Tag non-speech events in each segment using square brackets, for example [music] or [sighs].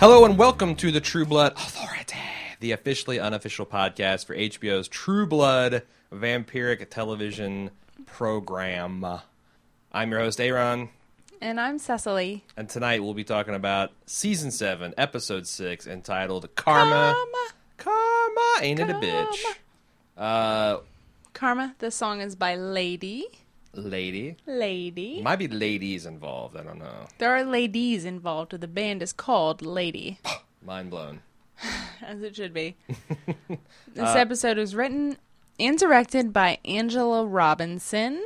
Hello and welcome to the True Blood Authority, the officially unofficial podcast for HBO's True Blood vampiric television program. I'm your host, Aaron, And I'm Cecily. and tonight we'll be talking about season 7, episode 6, entitled Karma. Karma, ain't it a bitch? Uh, Karma. This song is by Lady. Lady. Lady. Might be ladies involved, I don't know. There are ladies involved. The band is called Lady, [sighs] Mind blown. [laughs] as it should be. [laughs] this episode was written and directed by Angela Robinson.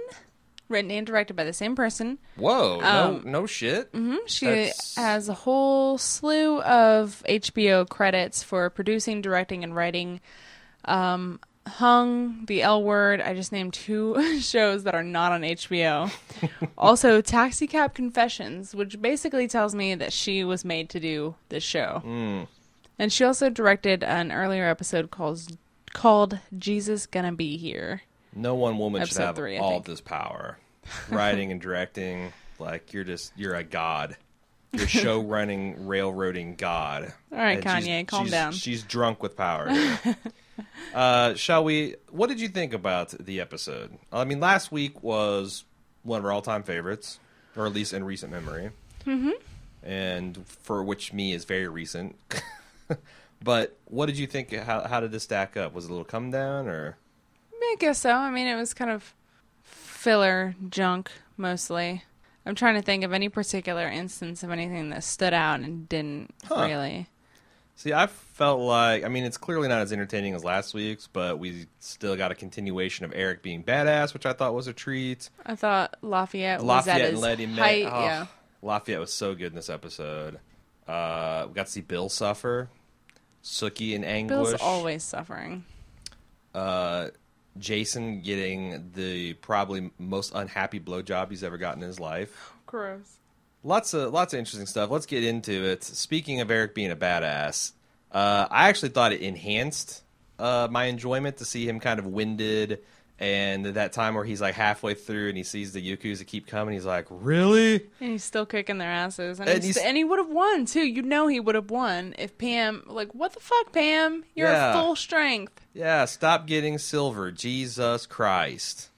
Written and directed by the same person. Whoa, Um, no, no shit. hmm She That's- has a whole slew of HBO credits for producing, directing, and writing. Um, Hung, The L Word. I just named two [laughs] shows that are not on HBO. also, Taxi Cab Confessions, which basically tells me that she was made to do this show. Mm. And she also directed an earlier episode called called Jesus Gonna Be Here. No one woman should have three, all this power. [laughs] Writing and directing, like you're just you're a god. You're [laughs] show running, railroading god. All right, And she's- Kanye, calm she's- down. She's drunk with power. Uh, shall we? What did you think about the episode? I mean, last week was one of our all-time favorites, or at least in recent memory, mm-hmm. and for which me is very recent. [laughs] but what did you think? How, how did this stack up? Was it a little come down, or I guess so. I mean, it was kind of filler junk mostly. I'm trying to think of any particular instance of anything that stood out and didn't Huh. really. See, I felt like I mean it's clearly not as entertaining as last week's, but we still got a continuation of Eric being badass, which I thought was a treat. I thought Lafayette, was Lafayette at and his Letty Mae. height. oh, Yeah, Lafayette was so good in this episode. Uh, we got to see Bill suffer, Sookie in anguish. Bill's always suffering. uh, Jason getting the probably most unhappy blowjob he's ever gotten in his life. Gross. Lots of lots of interesting stuff. Let's get into it. Speaking of Eric being a badass, uh, I actually thought it enhanced uh, my enjoyment to see him kind of winded, and that time where he's like halfway through and he sees the Yakuza keep coming. He's like, "Really? And he's still kicking their asses, and, And he's, he's- and he would have won too. You know he would have won if Pam, like, what the fuck, Pam? You're Yeah. at full strength. Yeah, stop getting silver, Jesus Christ!"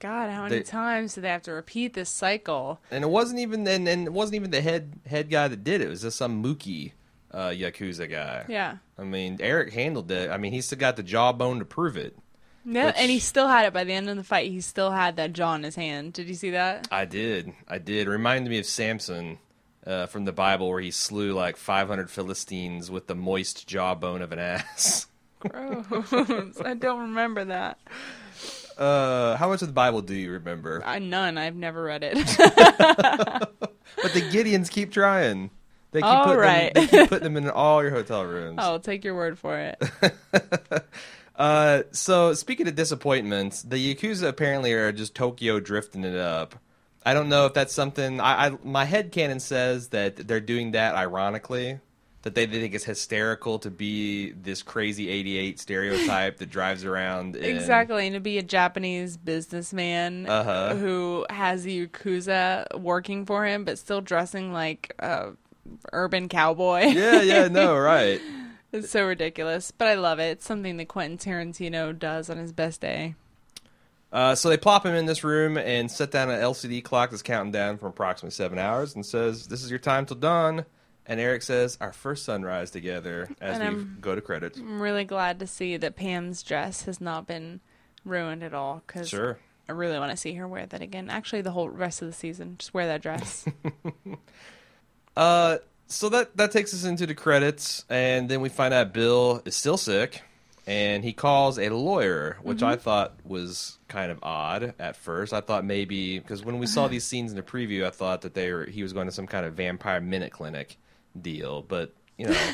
God, how many They- times do they have to repeat this cycle? And it wasn't even and, and it wasn't even the head head guy that did it. It was just some Mookie uh, Yakuza guy. Yeah. I mean, Eric handled it. I mean, he still got the jawbone to prove it. Yeah, Which- and he still had it by the end of the fight. He still had that jaw in his hand. Did you see that? I did. I did. It reminded me of Samson uh, from the Bible where he slew like 500 Philistines with the moist jawbone of an ass. [laughs] Gross. I don't remember that. Uh, how much of the Bible do you remember? I none. I've never read it. [laughs] But the Gideons keep trying. They keep, All putting right. them, they keep putting them in all your hotel rooms. I'll [laughs] take your word for it. [laughs] Uh, so speaking of disappointments, the Yakuza apparently are just Tokyo drifting it up. I don't know if that's something. I, I my head canon says that they're doing that ironically, that they, think it's hysterical to be this crazy '88 stereotype that drives around. In, Exactly, and to be a Japanese businessman Uh-huh. who has the yakuza working for him, but still dressing like a urban cowboy. Yeah, yeah, no, [laughs] right. it's so ridiculous, but I love it. It's something that Quentin Tarantino does on his best day. Uh, so they plop him in this room and set down an LCD clock that's counting down from approximately seven hours and says, "This is your time till dawn." And Eric says, "Our first sunrise together." As And we I'm- go to credits. I'm really glad to see that Pam's dress has not been ruined at all because Sure. I really want to see her wear that again. Actually, the whole rest of the season, just wear that dress. [laughs] Uh, so that that takes us into the credits, and then we find out Bill is still sick, and he calls a lawyer, which I thought was kind of odd at first. I thought maybe because when we saw [sighs] these scenes in the preview, I thought that they were he was going to some kind of vampire minute clinic deal, but you know. [laughs]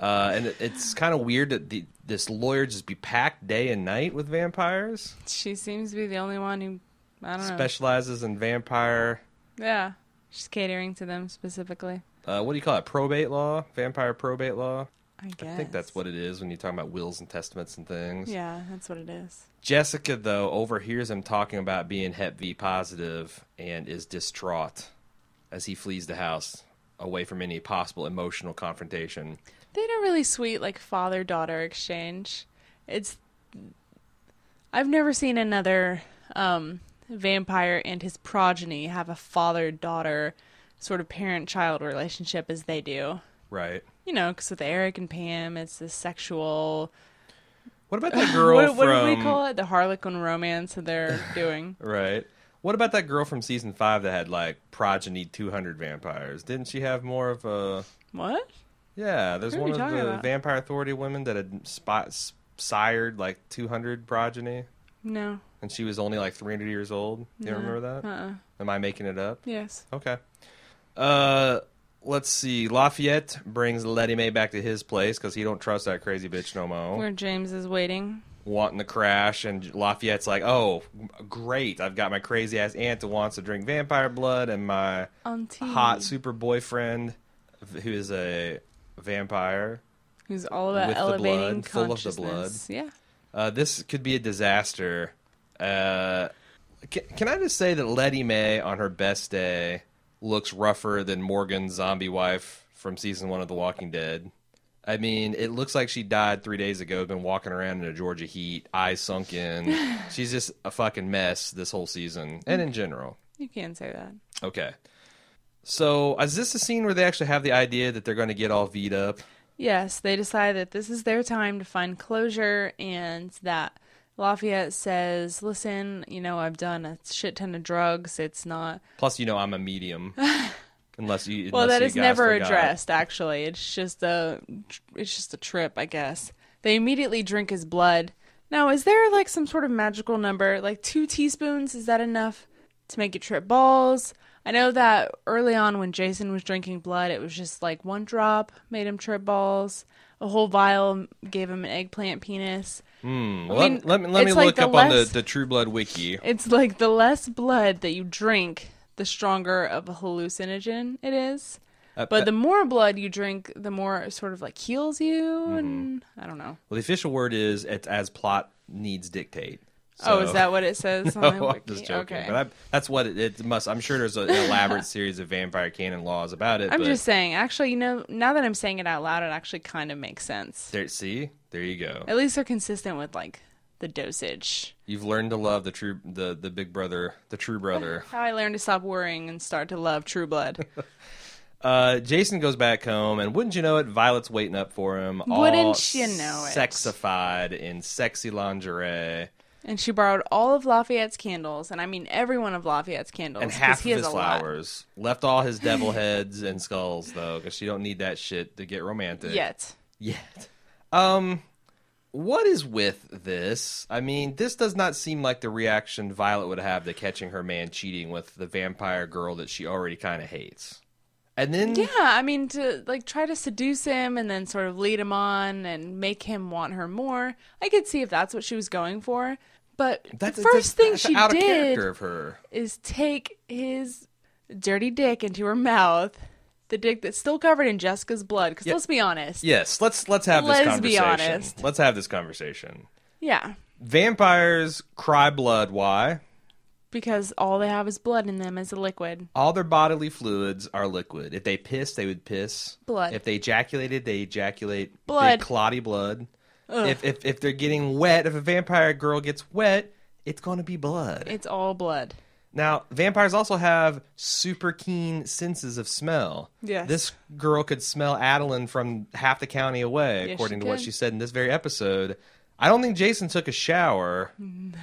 Uh, and it, it's kind of weird that the, this lawyer just be packed day and night with vampires. she seems to be the only one who I don't know. Specializes in vampire. Yeah, she's catering to them specifically. Uh, what do you call it? Probate law, vampire probate law. I guess. I think that's what it is when you're talking about wills and testaments and things. Yeah, that's what it is. Jessica, though, overhears him talking about being Hep V positive and is distraught as he flees the house away from any possible emotional confrontation. They had a really sweet like father daughter exchange. It's I've never seen another um, vampire and his progeny have a father daughter sort of parent child relationship as they do. Right. You know, because with Eric and Pam, it's this sexual. What about [laughs] that girl what, what do we call it? The Harlequin romance that they're doing. [laughs] Right. What about that girl from season five that had like progeny 200 vampires? Didn't she have more of a? What? Yeah, there's one of the about? Vampire Authority women that had spot, sired like 200 progeny, No. and she was only like 300 years old. You no. remember that? Uh-uh. Am I making it up? Yes. Okay. Uh, let's see. Lafayette brings Letty Mae back to his place because he don't trust that crazy bitch no more. Where James is waiting. Wanting to crash, and Lafayette's like, "Oh, great! I've got my crazy ass aunt that wants to drink vampire blood, and my Auntie. hot super boyfriend who is a vampire. Who's all about elevating blood, full of the blood. Yeah. Uh, this could be a disaster. Uh, can, can I just say that Letty Mae on her best day looks rougher than Morgan's zombie wife from season one of The Walking Dead? I mean, it looks like she died three days ago. Been walking around in a Georgia heat, eyes sunken. [laughs] She's just a fucking mess this whole season, and in general. You can say that. Okay. So, uh, is this a scene where they actually have the idea that they're going to get all V'd up? Yes, they decide that this is their time to find closure and that Lafayette says, Listen, you know, I've done a shit ton of drugs. It's not. Plus, you know, I'm a medium. [laughs] unless you. Well, unless that you is never addressed, actually. It's just a. It's just a trip, I guess. They immediately drink his blood. Now, is there like some sort of magical number? Like two teaspoons? Is that enough to make you trip balls? I know that early on when Jason was drinking blood, it was just like one drop made him trip balls. A whole vial gave him an eggplant penis. Hmm. I Let, mean, let me let me like look up on the, the True Blood wiki. It's like the less blood that you drink, the stronger of a hallucinogen it is. Uh, But uh, the more blood you drink, the more it sort of like heals you, Mm-hmm. and I don't know. well, the official word is it's as plot needs dictate. oh, is that what it says [laughs] on No, I'm just joking. Okay. But I, that's what it, it must. I'm sure there's a- an elaborate series of vampire canon laws about it. I'm but just saying. Actually, you know, now that I'm saying it out loud, it actually kind of makes sense. there, see, there you go. At least they're consistent with like the dosage. You've learned to love the true, the the big brother, the true brother. [laughs] How I learned to stop worrying and start to love True Blood. [laughs] Uh, Jason goes back home, and wouldn't you know it, Violet's waiting up for him. all Wouldn't you know it. Sexified in sexy lingerie. and she borrowed all of Lafayette's candles, and I mean every one of Lafayette's candles. And half of his a lot. flowers. Left all his devil [laughs] heads and skulls though, because she don't need that shit to get romantic Yet. Yet. Um, what is with this? I mean, this does not seem like the reaction Violet would have to catching her man cheating with the vampire girl that she already kind of hates. And then Yeah, I mean to like try to seduce him and then sort of lead him on and make him want her more. I could see if that's what she was going for. But that's the first thing that's she out of did character of her. is take his dirty dick into her mouth, the dick that's still covered in Jessica's blood. Because Yeah. let's be honest, Yes, let's let's have this conversation. Let's be honest. Let's have this conversation. yeah, Vampires cry blood. Why? because all they have is blood in them as a liquid. All their bodily fluids are liquid. If they piss, they would piss. Blood. If they ejaculated, they ejaculate Blood. clotty blood. If, if if they're getting wet, if a vampire girl gets wet, it's going to be blood. It's all blood. Now, vampires also have super keen senses of smell. Yes. This girl could smell Adilyn from half the county away, Yes, according to what she said in this very episode. I don't think Jason took a shower. No.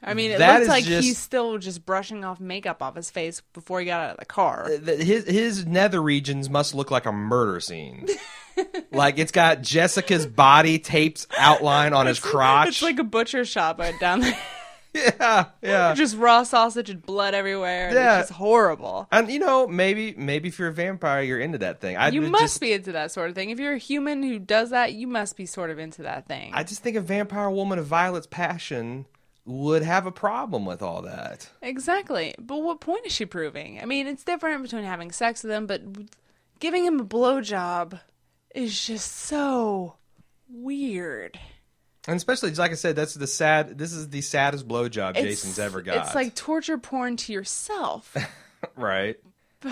I mean, it That looks like just- he's still just brushing off makeup off his face before he got out of the car. Uh, his his nether regions must look like a murder scene. [laughs] like it's got Jessica's body taped outline on [laughs] his crotch. It's like a butcher shop out down there. [laughs] yeah, yeah. [laughs] just raw sausage and blood everywhere. Yeah. It's just horrible. And you know, maybe maybe if you're a vampire, you're into that thing. I You must just, be into that sort of thing. If you're a human who does that, you must be sort of into that thing. I just think a vampire woman of Violet's passion would have a problem with all that. exactly. But what point is she proving? I mean, it's different between having sex with him, but giving him a blowjob is just so weird. And especially, like I said, that's the sad. This is the saddest blowjob Jason's ever got. It's like torture porn to yourself. [laughs] right. [sighs]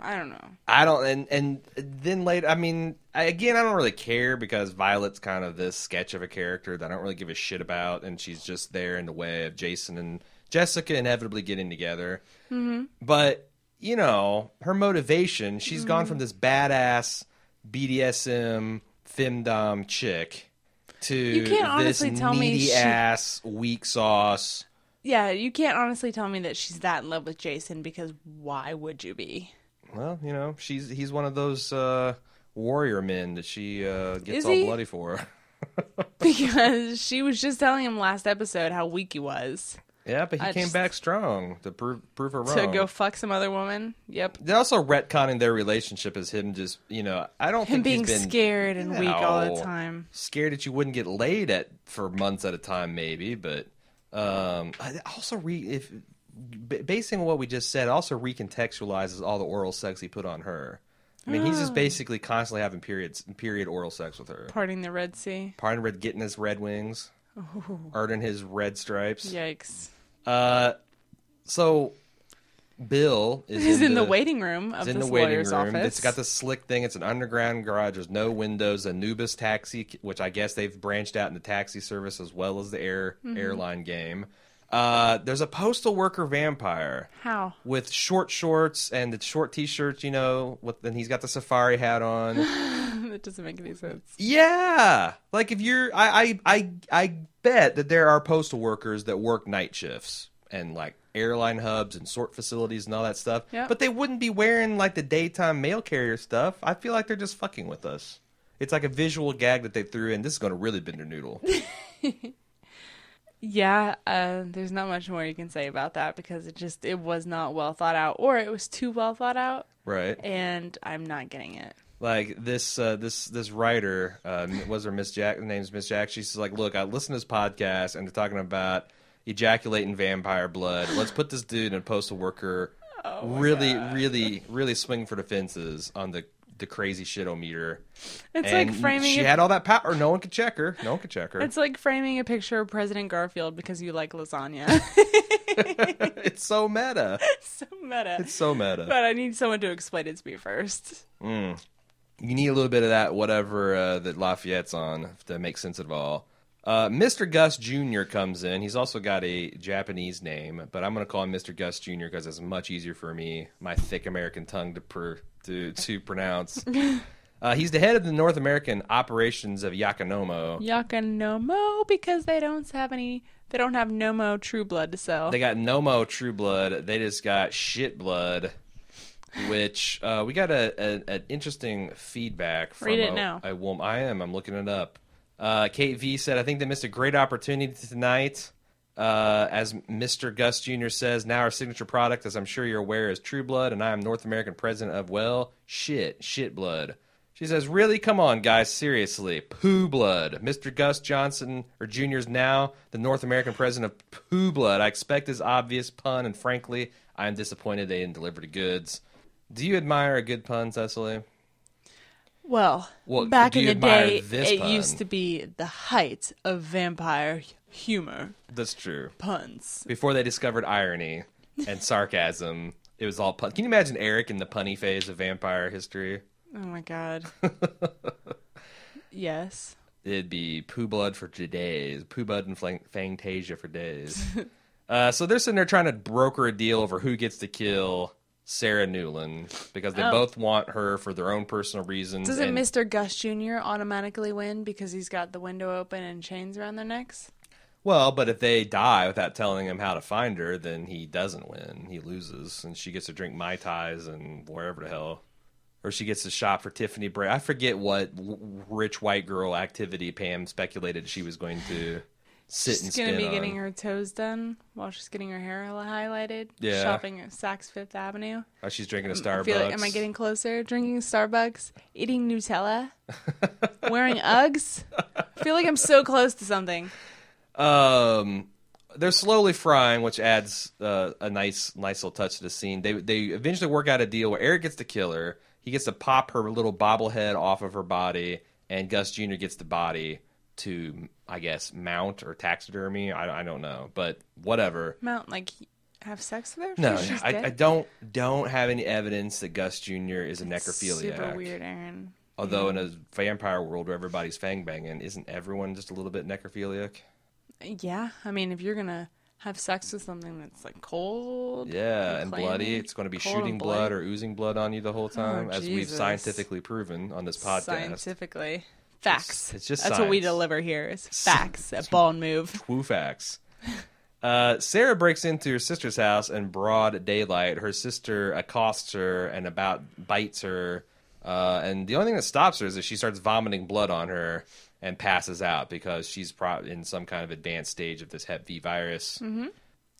I don't know. I don't, and and then later, I mean, I, again, I don't really care because Violet's kind of this sketch of a character that I don't really give a shit about, and she's just there in the way of Jason and Jessica inevitably getting together. Mm-hmm. But you know, her motivation, she's Mm-hmm. gone from this badass BDSM femdom chick to You can't this honestly tell me she- ass weak sauce. Yeah, you can't honestly tell me that she's that in love with Jason because why would you be? Well, you know, she's he's one of those uh, warrior men that she uh, gets Is all he? bloody for. [laughs] Because she was just telling him last episode how weak he was Yeah, but he I came just- back strong to prove prove her wrong. to go fuck some other woman. Yep. They're also retconning their relationship as him just, you know, I don't Him think being he's been scared and weak all No. the time. scared that you wouldn't get laid at for months at a time, maybe. But um, I also re if b- basing on what we just said, also recontextualizes all the oral sex he put on her. I mean, he's just basically constantly having periods, period oral sex with her. Parting the Red Sea. Pardon red, getting his red wings, earning his red stripes. Yikes. Uh, so Bill is He's in the the- waiting room of in this the waiting lawyer's room. office. It's got this slick thing. It's an underground garage. There's no windows. Anubis taxi, which I guess they've branched out in the taxi service as well as the air Mm-hmm. airline game. Uh, there's a postal worker vampire How? with short shorts and the short t-shirts. You know, with and he's got the safari hat on. [laughs] that doesn't make any sense. yeah, like if you're, I, I, I, I bet that there are postal workers that work night shifts and like airline hubs and sort facilities and all that stuff. Yep. But they wouldn't be wearing like the daytime mail carrier stuff. I feel like they're just fucking with us. It's like a visual gag that they threw in. This is going to really bend their noodle. [laughs] Yeah, uh, there's not much more you can say about that because it just it was not well thought out, or it was too well thought out, right. and I'm not getting it. Like this, uh, this, this writer, uh, was her Miss Jack? Her name's Miss Jack. She's like, look, I listen to this podcast and they're talking about ejaculating vampire blood. Let's put this dude in a postal worker. Oh really, God. really, really swing for the fences on the the crazy shitometer. It's and like framing. She had all that power. No one could check her. No one could check her. it's like framing a picture of President Garfield because you like lasagna. [laughs] it's so meta. [laughs] so meta. It's so meta. but I need someone to explain it to me first. Mm. You need a little bit of that, whatever uh, that Lafayette's on, to make sense of it all. Uh, Mr. Gus Jr. comes in. He's also got a Japanese name, but I'm going to call him Mr. Gus Jr. because it's much easier for me, my thick American tongue, to pr- to to [laughs] pronounce. [laughs] uh, he's the head of the North American operations of Yakonomo. Yakonomo because they don't have any. They don't have Nomo True Blood to sell. They got Nomo True Blood. They just got Shit Blood, which uh, we got a, an interesting feedback from Read it a, now. a woman. I am. I'm looking it up. Uh, Kate V said, "I think they missed a great opportunity tonight." Uh, as Mr. Gus Jr. says, now our signature product, as I'm sure you're aware, is True Blood, and I am North American president of well, shit, shit blood. She says, "Really? Come on, guys, seriously, poo blood." Mr. Gus Johnson or Jr. is now the North American president of poo blood. I expect this obvious pun, and frankly, I am disappointed they didn't deliver the goods. Do you admire a good pun, Cecily? Well, Well, back in the day, it pun? used to be the height of vampire humor That's true. puns. Before they discovered irony and [laughs] sarcasm, it was all pun. Can you imagine Eric in the punny phase of vampire history? Oh my god. [laughs] yes. It'd be poo blood for days, poo blood and Fangtasia for days. [laughs] uh, so they're sitting there trying to broker a deal over who gets to kill Sarah Newlin because they Oh. both want her for their own personal reasons. Doesn't and- Mr. Gus Jr. automatically win because he's got the window open and chains around their necks? Well, but if they die without telling him how to find her, then he doesn't win. He loses, and she gets to drink mai tais and wherever the hell, or she gets to shop for Tiffany Bray. I forget what w- rich white girl activity Pam speculated she was going to sit She's spin gonna be on. getting her toes done while she's getting her hair highlighted. Yeah. Shopping at Saks Fifth Avenue. Oh, she's drinking a Starbucks. I feel like, am I getting closer? Drinking Starbucks, eating Nutella, [laughs] wearing Uggs. I feel like I'm so close to something. Um, they're slowly frying, which adds uh, a nice, nice little touch to the scene. They they eventually work out a deal where Eric gets to kill her. He gets to pop her little bobblehead off of her body, and Gus Jr. gets the body to, I guess, mount or taxidermy. I, I don't know, but whatever. Mount like have sex with her? No, I? I don't don't have any evidence that Gus Jr. is a necrophiliac. Super weird, Aaron. Although in a vampire world where everybody's fang banging, isn't everyone just a little bit necrophiliac? Yeah, I mean, if you're gonna have sex with something that's like cold, Yeah, and clammy, bloody. It's going to be cold shooting and blood or oozing blood on you the whole oh, time, as we've scientifically proven on this podcast. scientifically, facts. it's just that's what we deliver here is facts at Bald Move. [laughs] Woo facts. Uh, Sarah breaks into her sister's house in broad daylight. Her sister accosts her and about bites her. Uh, and the only thing that stops her is that she starts vomiting blood on her and passes out because she's pro- in some kind of advanced stage of this Hep V virus. Mm-hmm.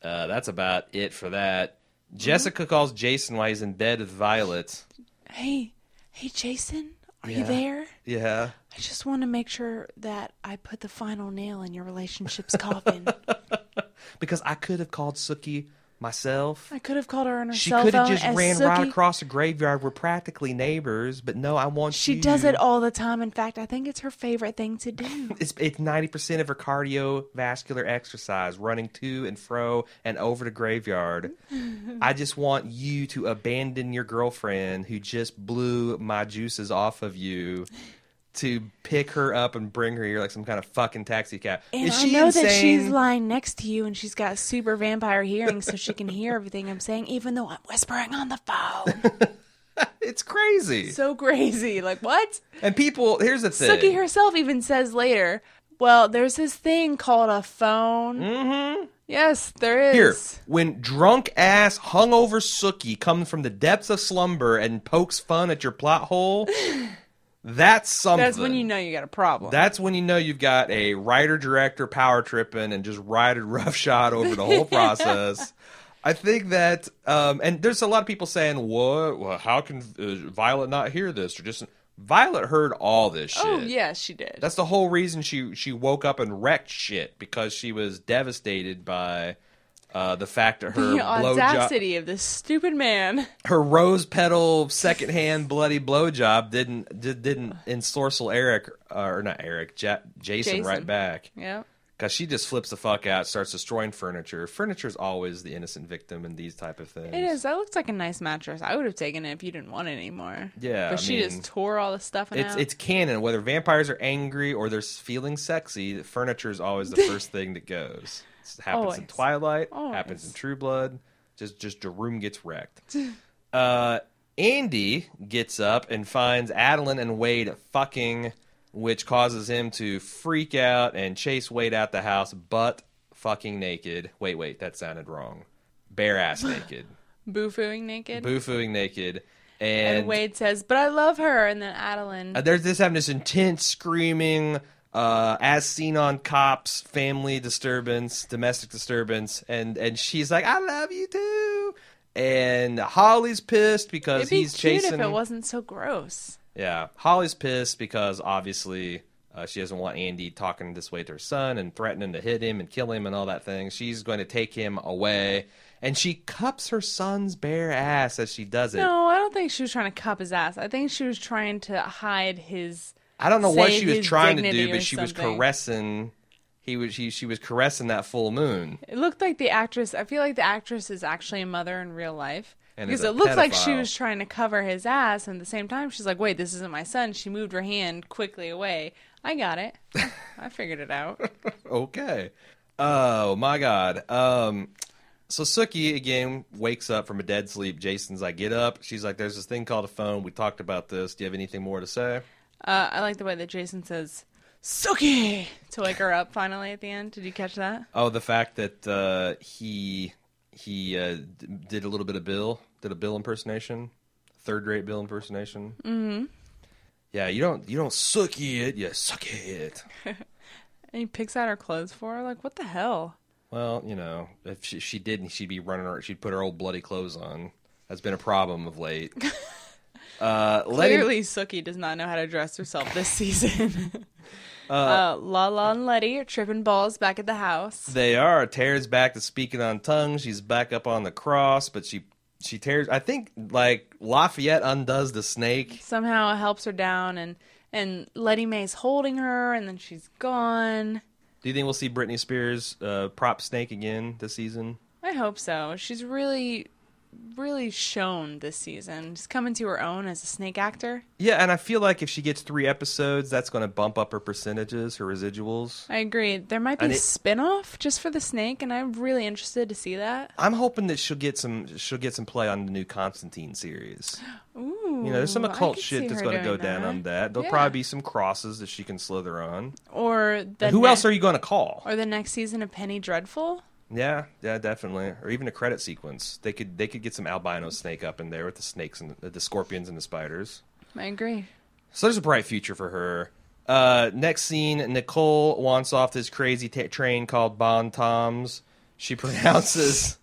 Uh, that's about it for that. Jessica calls Jason while he's in bed with Violet. Hey, hey, Jason, are Yeah. you there? Yeah. I just want to make sure that I put the final nail in your relationship's [laughs] coffin. Because I could have called Sookie myself. I could have called her on her She cell could have just ran right across the graveyard. We're practically neighbors, but no, I want She does it all the time. In fact, I think it's her favorite thing to do. [laughs] It's it's ninety percent of her cardiovascular exercise, running to and fro and over the graveyard. [laughs] I just want you to abandon your girlfriend who just blew my juices off of you. To pick her up and bring her here like some kind of fucking taxi cab. And Is I she know insane? that she's lying next to you and she's got super vampire hearing so she can hear everything I'm saying, even though I'm whispering on the phone. [laughs] It's crazy. so crazy. Like, what? and people, here's the thing. Sookie herself even says later, well, there's this thing called a phone. Mm-hmm. Yes, there is. Here, when drunk ass hungover Sookie comes from the depths of slumber and pokes fun at your plot hole, that's something. That's when you know you got a problem. That's when you know you've got a writer director power tripping and just riding [laughs] roughshod over the whole [laughs] process. I think that, um, and there's a lot of people saying, "What? Well, how can uh, Violet not hear this?" Or just Violet heard all this shit. oh, yes, she did. That's the whole reason she she woke up and wrecked shit because she was devastated by uh, the fact that her the audacity of this stupid man. her rose petal secondhand bloody blowjob didn't did, didn't ensorcel Eric uh, or not Eric ja- Jason, Jason. right back Yeah. because she just flips the fuck out, starts destroying furniture. Furniture's always the innocent victim in these type of things. It is. That looks like a nice mattress. I would have taken it if you didn't want it anymore. Yeah, But I she mean, just tore all the stuff It's out. it's canon. Whether vampires are angry or they're feeling sexy, furniture is always the [laughs] first thing that goes. It happens in Twilight. Always. Happens in True Blood. Just just the room gets wrecked. [laughs] uh, Andy gets up and finds Adilyn and Wade fucking, which causes him to freak out and chase Wade out the house, butt fucking naked. Wait, wait, that sounded wrong. Bare ass [laughs] naked, Boo-fooing naked. boofooing naked, and, and Wade says, "But I love her." And then Adilyn. Uh, there's this having this intense screaming, uh, as seen on cops, family disturbance, domestic disturbance, and and she's like, "I love you too," and Holly's pissed because It'd be he's cute chasing. if it wasn't so gross. Yeah, Holly's pissed because obviously. Uh, she doesn't want Andy talking this way to her son and threatening to hit him and kill him and all that thing. She's going to take him away, and she cups her son's bare ass as she does it. No, I don't think she was trying to cup his ass. I think she was trying to hide his. I don't know what she was trying to do, but she was caressing. He was she she was caressing that full moon. It looked like the actress. I feel like the actress is actually a mother in real life. And because it looks like she was trying to cover his ass, and at the same time, she's like, "Wait, this isn't my son." She moved her hand quickly away. I got it. I figured it out. [laughs] Okay. Oh my God. Um. So Sookie again wakes up from a dead sleep. Jason's like, "Get up." She's like, "There's this thing called a phone. We talked about this. Do you have anything more to say?" Uh, I like the way that Jason says "Suki" to wake her up finally at the end. Did you catch that? Oh, the fact that uh, he he uh, d- did a little bit of Bill, did a Bill impersonation, third rate Bill impersonation. Mm-hmm. Yeah, you don't you don't Sookie it, you suck it. [laughs] And he picks out her clothes for her. Like, what the hell? Well, you know, if she, she didn't, she'd be running. Her, she'd put her old bloody clothes on. That's been a problem of late. [laughs] Uh, Letty, Clearly, Sookie does not know how to dress herself this [laughs] season. uh, Lala and Letty are tripping balls back at the house. they are. Tara's back to speaking on tongues. She's back up on the cross, but she she tears. I think like Lafayette undoes the snake. Somehow it helps her down, and and Letty Mae's holding her, and then she's gone. Do you think we'll see Britney Spears uh, prop snake again this season? I hope so. She's really, really shown this season. She's coming to her own as a snake actor. Yeah, and I feel like if she gets three episodes, that's going to bump up her percentages, her residuals. I agree. There might be And a it- spin-off just for the snake, and I'm really interested to see that. I'm hoping that she'll get some she'll get some play on the new Constantine series. [gasps] Ooh, You know, there's some occult shit that's going to go doing down on that. There'll Yeah. probably be some crosses that she can slither on. Or the Who ne- else are you going to call? Or the next season of Penny Dreadful. Yeah, yeah, definitely. Or even a credit sequence. They could they could get some albino snake up in there with the snakes and the, the scorpions and the spiders. I agree. So there's a bright future for her. Uh, next scene, Nicole wants off this crazy ta train called Bon Toms. She [laughs] pronounces,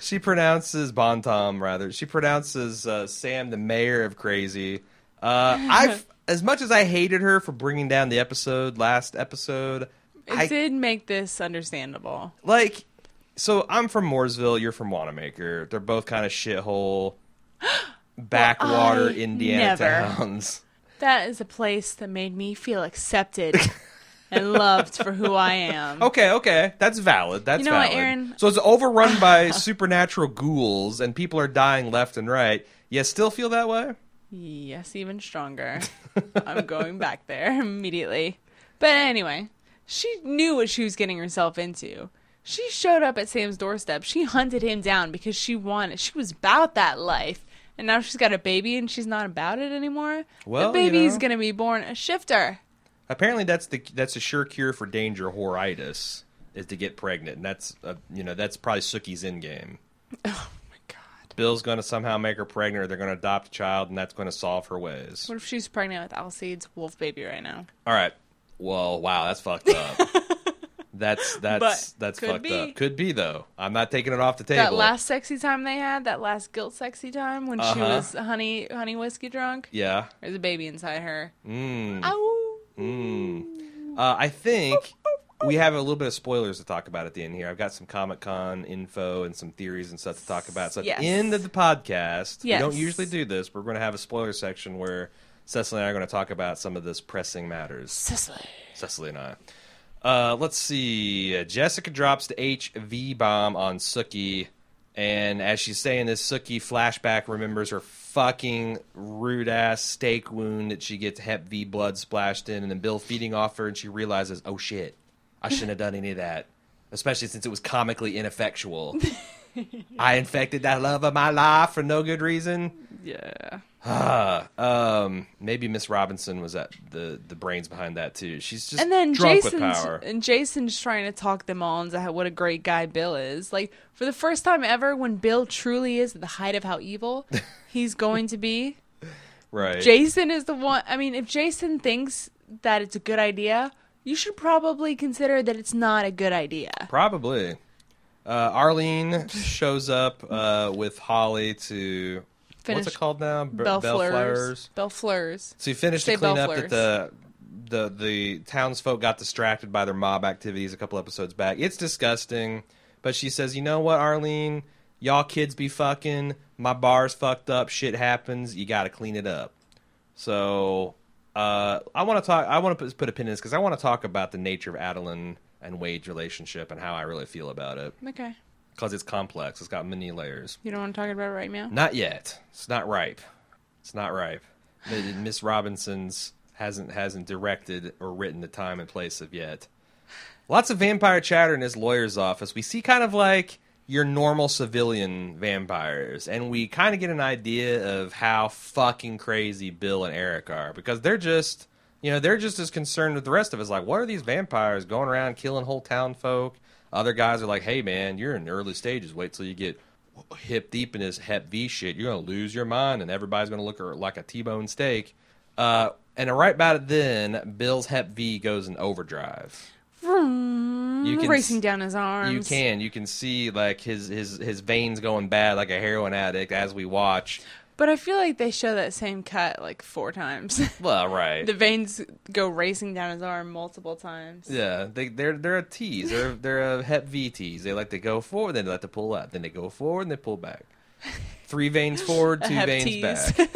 she pronounces Bon Temps rather. She pronounces uh, Sam the mayor of crazy. Uh, I've [laughs] as much as I hated her for bringing down the episode last episode. It I did make this understandable. like. So I'm from Mooresville. You're from Wanamaker. They're both kind of shithole, [gasps] backwater I Indiana never- towns. That is a place that made me feel accepted and [laughs] loved for who I am. Okay, okay, that's valid. That's You know what, valid. Aaron? So it's overrun by [laughs] supernatural ghouls, and people are dying left and right. You still feel that way? Yes, even stronger. [laughs] I'm going back there immediately. But anyway, she knew what she was getting herself into. She showed up at Sam's doorstep. She hunted him down because she wanted. She was about that life. And now she's got a baby and she's not about it anymore. Well, the you baby's know. going to be born a shifter. Apparently, that's the that's a sure cure for danger horitis is to get pregnant, and that's uh, you know that's probably Sookie's end game. [laughs] Oh my god. Bill's going to somehow make her pregnant, or they're going to adopt a child, and that's going to solve her ways. What if she's pregnant with Alcide's wolf baby right now? All right. Well, wow, that's fucked up. that's [laughs] that's But that's could fucked be. up. Could be though. I'm not taking it off the table. That last sexy time they had, that last guilt sexy time when she Uh-huh. was honey honey whiskey drunk, yeah. there's a baby inside her. Mm. Ow. Mm. Uh, I think we have a little bit of spoilers to talk about at the end here. I've got some Comic Con info and some theories and stuff to talk about. So at Yes. the end of the podcast, we don't usually do this, but we're going to have a spoiler section where Cecily and I are going to talk about some of this pressing matters. Cecily. Cecily and I. Uh, let's see. Uh, Jessica drops the HV bomb on Sookie, and as she's saying this, Sookie flashback remembers her fucking rude ass steak wound that she gets Hep V blood splashed in, and then Bill feeding off her, and she realizes, oh shit, I shouldn't have done any of that, especially since it was comically ineffectual. [laughs] [laughs] I infected that love of my life for no good reason. Yeah. Ah, [sighs] um, maybe Miss Robinson was at the the brains behind that too. She's just And then drunk Jason's with power. and Jason's trying to talk them all into how, what a great guy Bill is. Like for the first time ever, when Bill truly is at the height of how evil [laughs] he's going to be, Right. Jason is the one. I mean, if Jason thinks that it's a good idea, you should probably consider that it's not a good idea. Probably. Uh, Arlene shows up uh, with Holly to Finish what's it called now? B- Bellefleurs. Bellefleurs. So you finished Say the cleanup that the the the townsfolk got distracted by their mob activities a couple episodes back. It's disgusting, but she says, "You know what, Arlene? Y'all kids be fucking. My bar's fucked up. Shit happens. You got to clean it up." So uh, I want to talk. I want to put, put a pin in this because I want to talk about the nature of Adilyn and Wade's relationship and how I really feel about it Okay. because it's complex. It's got many layers. You don't want to talk about it right now? Not yet. It's not ripe. It's not ripe. [laughs] Miss Robinson's hasn't hasn't directed or written the time and place of yet. Lots of vampire chatter in his lawyer's office. We see kind of like your normal civilian vampires, and we kind of get an idea of how fucking crazy Bill and Eric are because they're just, you know, they're just as concerned with the rest of us. Like, what are these vampires going around killing whole town folk? Other guys are like, hey man, you're in the early stages. Wait till you get hip deep in this Hep V shit. You're gonna lose your mind, and everybody's gonna look at- like a T-bone steak. Uh, and right about then, Bill's Hep V goes in overdrive. You can racing down his arms. You can, you can see like his his his veins going bad like a heroin addict as we watch. But I feel like they show that same cut like four times. [laughs] Well, right. the veins go racing down his arm multiple times. Yeah, they they're they're a tease. They're they're a Hep V tease. They like to go forward, then they like to pull up. Then they go forward and they pull back. [laughs] Three veins forward, two veins tease. back.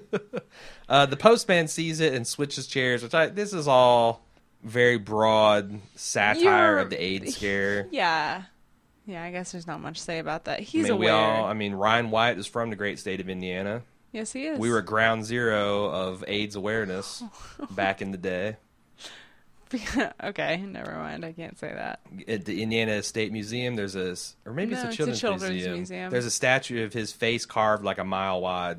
[laughs] uh, the postman sees it and switches chairs, which I this is all very broad satire You're- of the AIDS scare. Yeah. Yeah, I guess there's not much to say about that. I He's mean, we aware. all. I mean, Ryan White is from the great state of Indiana. yes, he is. We were ground zero of AIDS awareness [laughs] back in the day. [laughs] okay, never mind. I can't say that. At the Indiana State Museum, there's a, or maybe No, it's a it's a children's, children's museum. museum. There's a statue of his face carved like a mile wide,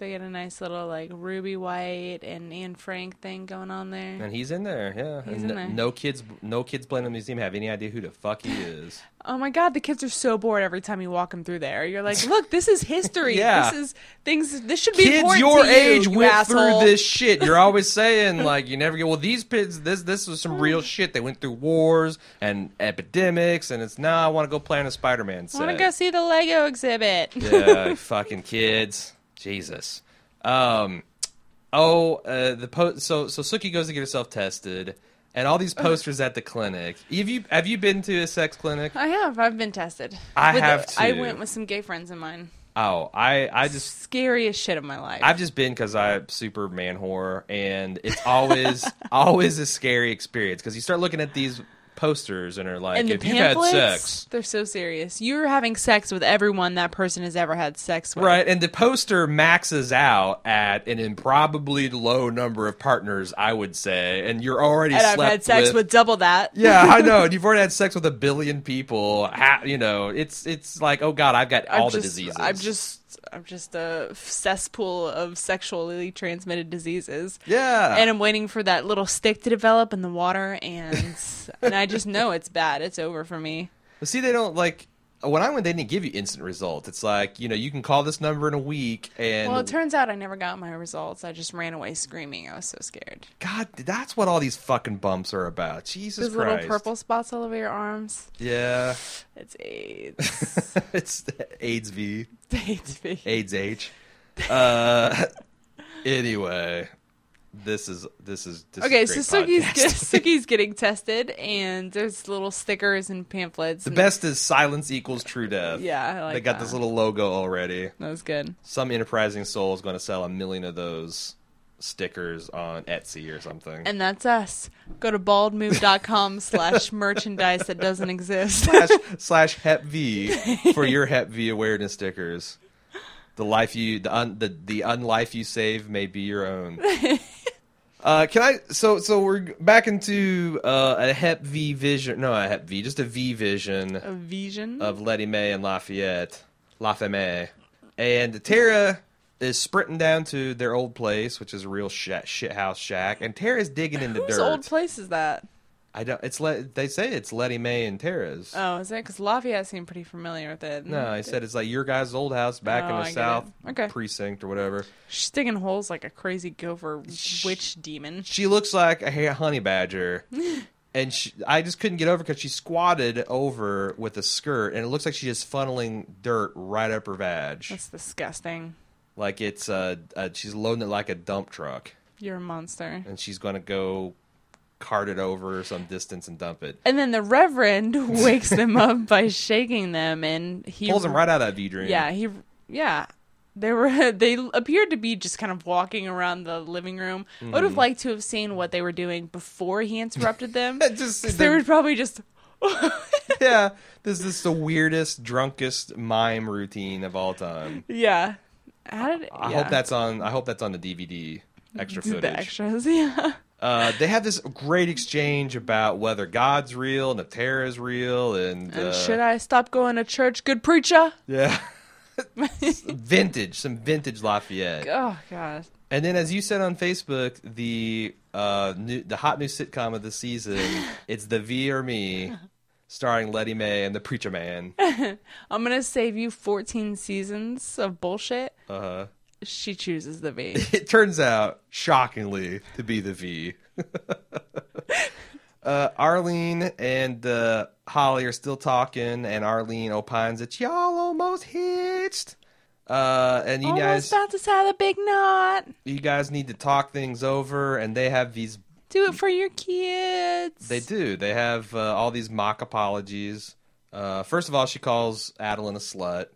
They get a nice little like Ruby White and Anne Frank thing going on there. and he's in there. Yeah, He's and in there. no kids, no kids playing in the museum have any idea who the fuck he is. [laughs] Oh my god, the kids are so bored every time you walk them through there. You're like, look, this is history. [laughs] Yeah. This is things. This should be kids your age you went asshole. through this shit. You're always [laughs] saying like you never get. Well, these kids, this this was some real [sighs] shit. They went through wars and epidemics, and it's now I want to go play on a Spider-Man I want to go see the Lego exhibit. yeah, fucking kids. Jesus. Um. Oh, uh, the po- so so Sookie goes to get herself tested, and all these posters at the clinic. Have you have you been to a sex clinic? I have. I've been tested. I With- have I went with some gay friends of mine. Oh, I I just Scariest shit of my life. I've just been because I'm super man whore, and it's always [laughs] always a scary experience because you start looking at these posters and are like, and if you've had sex, they're so serious. You're having sex with everyone that person has ever had sex with. right, and the poster maxes out at an improbably low number of partners, I would say, and you're already And I've had sex with, double that. yeah, I know. And [laughs] you've already had sex with a billion people. Ha, you know, it's it's like, oh god, I've got I'm all the just, diseases. I'm just I'm just a cesspool of sexually transmitted diseases. yeah, And I'm waiting for that little stick to develop in the water and and I just know it's bad. It's over for me. But see, they don't like when I went. They didn't give you instant results. It's like you know, you can call this number in a week, and well, it turns out I never got my results. I just ran away screaming. I was so scared. God, that's what all these fucking bumps are about. Jesus Those Christ! little purple spots all over your arms. Yeah, It's [laughs] AIDS. it's AIDS V, [laughs] AIDS. V. AIDS H. Uh, [laughs] anyway, this is this is this Okay, is so Sookie's [laughs] Sookie's getting tested, and there's little stickers and pamphlets. The and- best is silence equals true death. Yeah, I like they got that. this little logo already. That was good. Some enterprising soul is going to sell a million of those stickers on Etsy or something. And that's us. Go to baldmove.com [laughs] slash merchandise that doesn't exist. slash, [laughs] slash Hep V for your Hep V awareness stickers. The life you the un, the the unlife you save may be your own. Uh, can I? So so we're back into uh, a Hep V vision. No, a Hep V, just a V vision A vision. of Letty Mae and Lafayette, Lafayette, and Tara is sprinting down to their old place, which is a real shit, shit house shack, and Tara's digging in the Whose dirt. old place is that? I don't. It's let. They say it's Letty Mae and Tara's. Oh, is it? Because Lafayette seemed pretty familiar with it. No, I said it's like your guys' old house back Oh, in I the it. south Okay. precinct or whatever. She's digging holes like a crazy gopher witch demon. She looks like a ha- honey badger, [laughs] and she, I just couldn't get over because she squatted over with a skirt, and it looks like she's just funneling dirt right up her vag, That's disgusting. like it's uh, uh she's loading it like a dump truck, You're a monster. and she's gonna go cart it over some distance and dump it. And then the Reverend [laughs] wakes them up [laughs] by shaking them, and he Pulls them right out of that V dream. Yeah, he. Yeah, they were. [laughs] They appeared to be just kind of walking around the living room. I would Mm-hmm. have liked to have seen what they were doing before he interrupted them. Just they were probably just. yeah. This is the weirdest, drunkest mime routine of all time. Yeah. How did? I yeah. hope that's on. I hope that's on the DVD. Extra footage. the extras. Yeah. Uh, they have this great exchange about whether God's real and if Tara is real, and, And uh, should I stop going to church? Good preacher. Yeah, [laughs] vintage, some vintage Lafayette. Oh god. And then, as you said on Facebook, the uh, new, the hot new sitcom of the season, [laughs] it's the V or Me, starring Letty Mae and the Preacher Man. [laughs] I'm gonna save you 14 seasons of bullshit. Uh, She chooses the V. [laughs] it turns out, shockingly, to be the V. [laughs] uh, Arlene and uh, Holly are still talking, and Arlene opines that y'all almost hitched. Uh, and you Almost guys, about to tie the big knot. you guys need to talk things over. And they have these. Do it for your kids. They do. They have uh, all these mock apologies. Uh, first of all, she calls Adilyn a slut,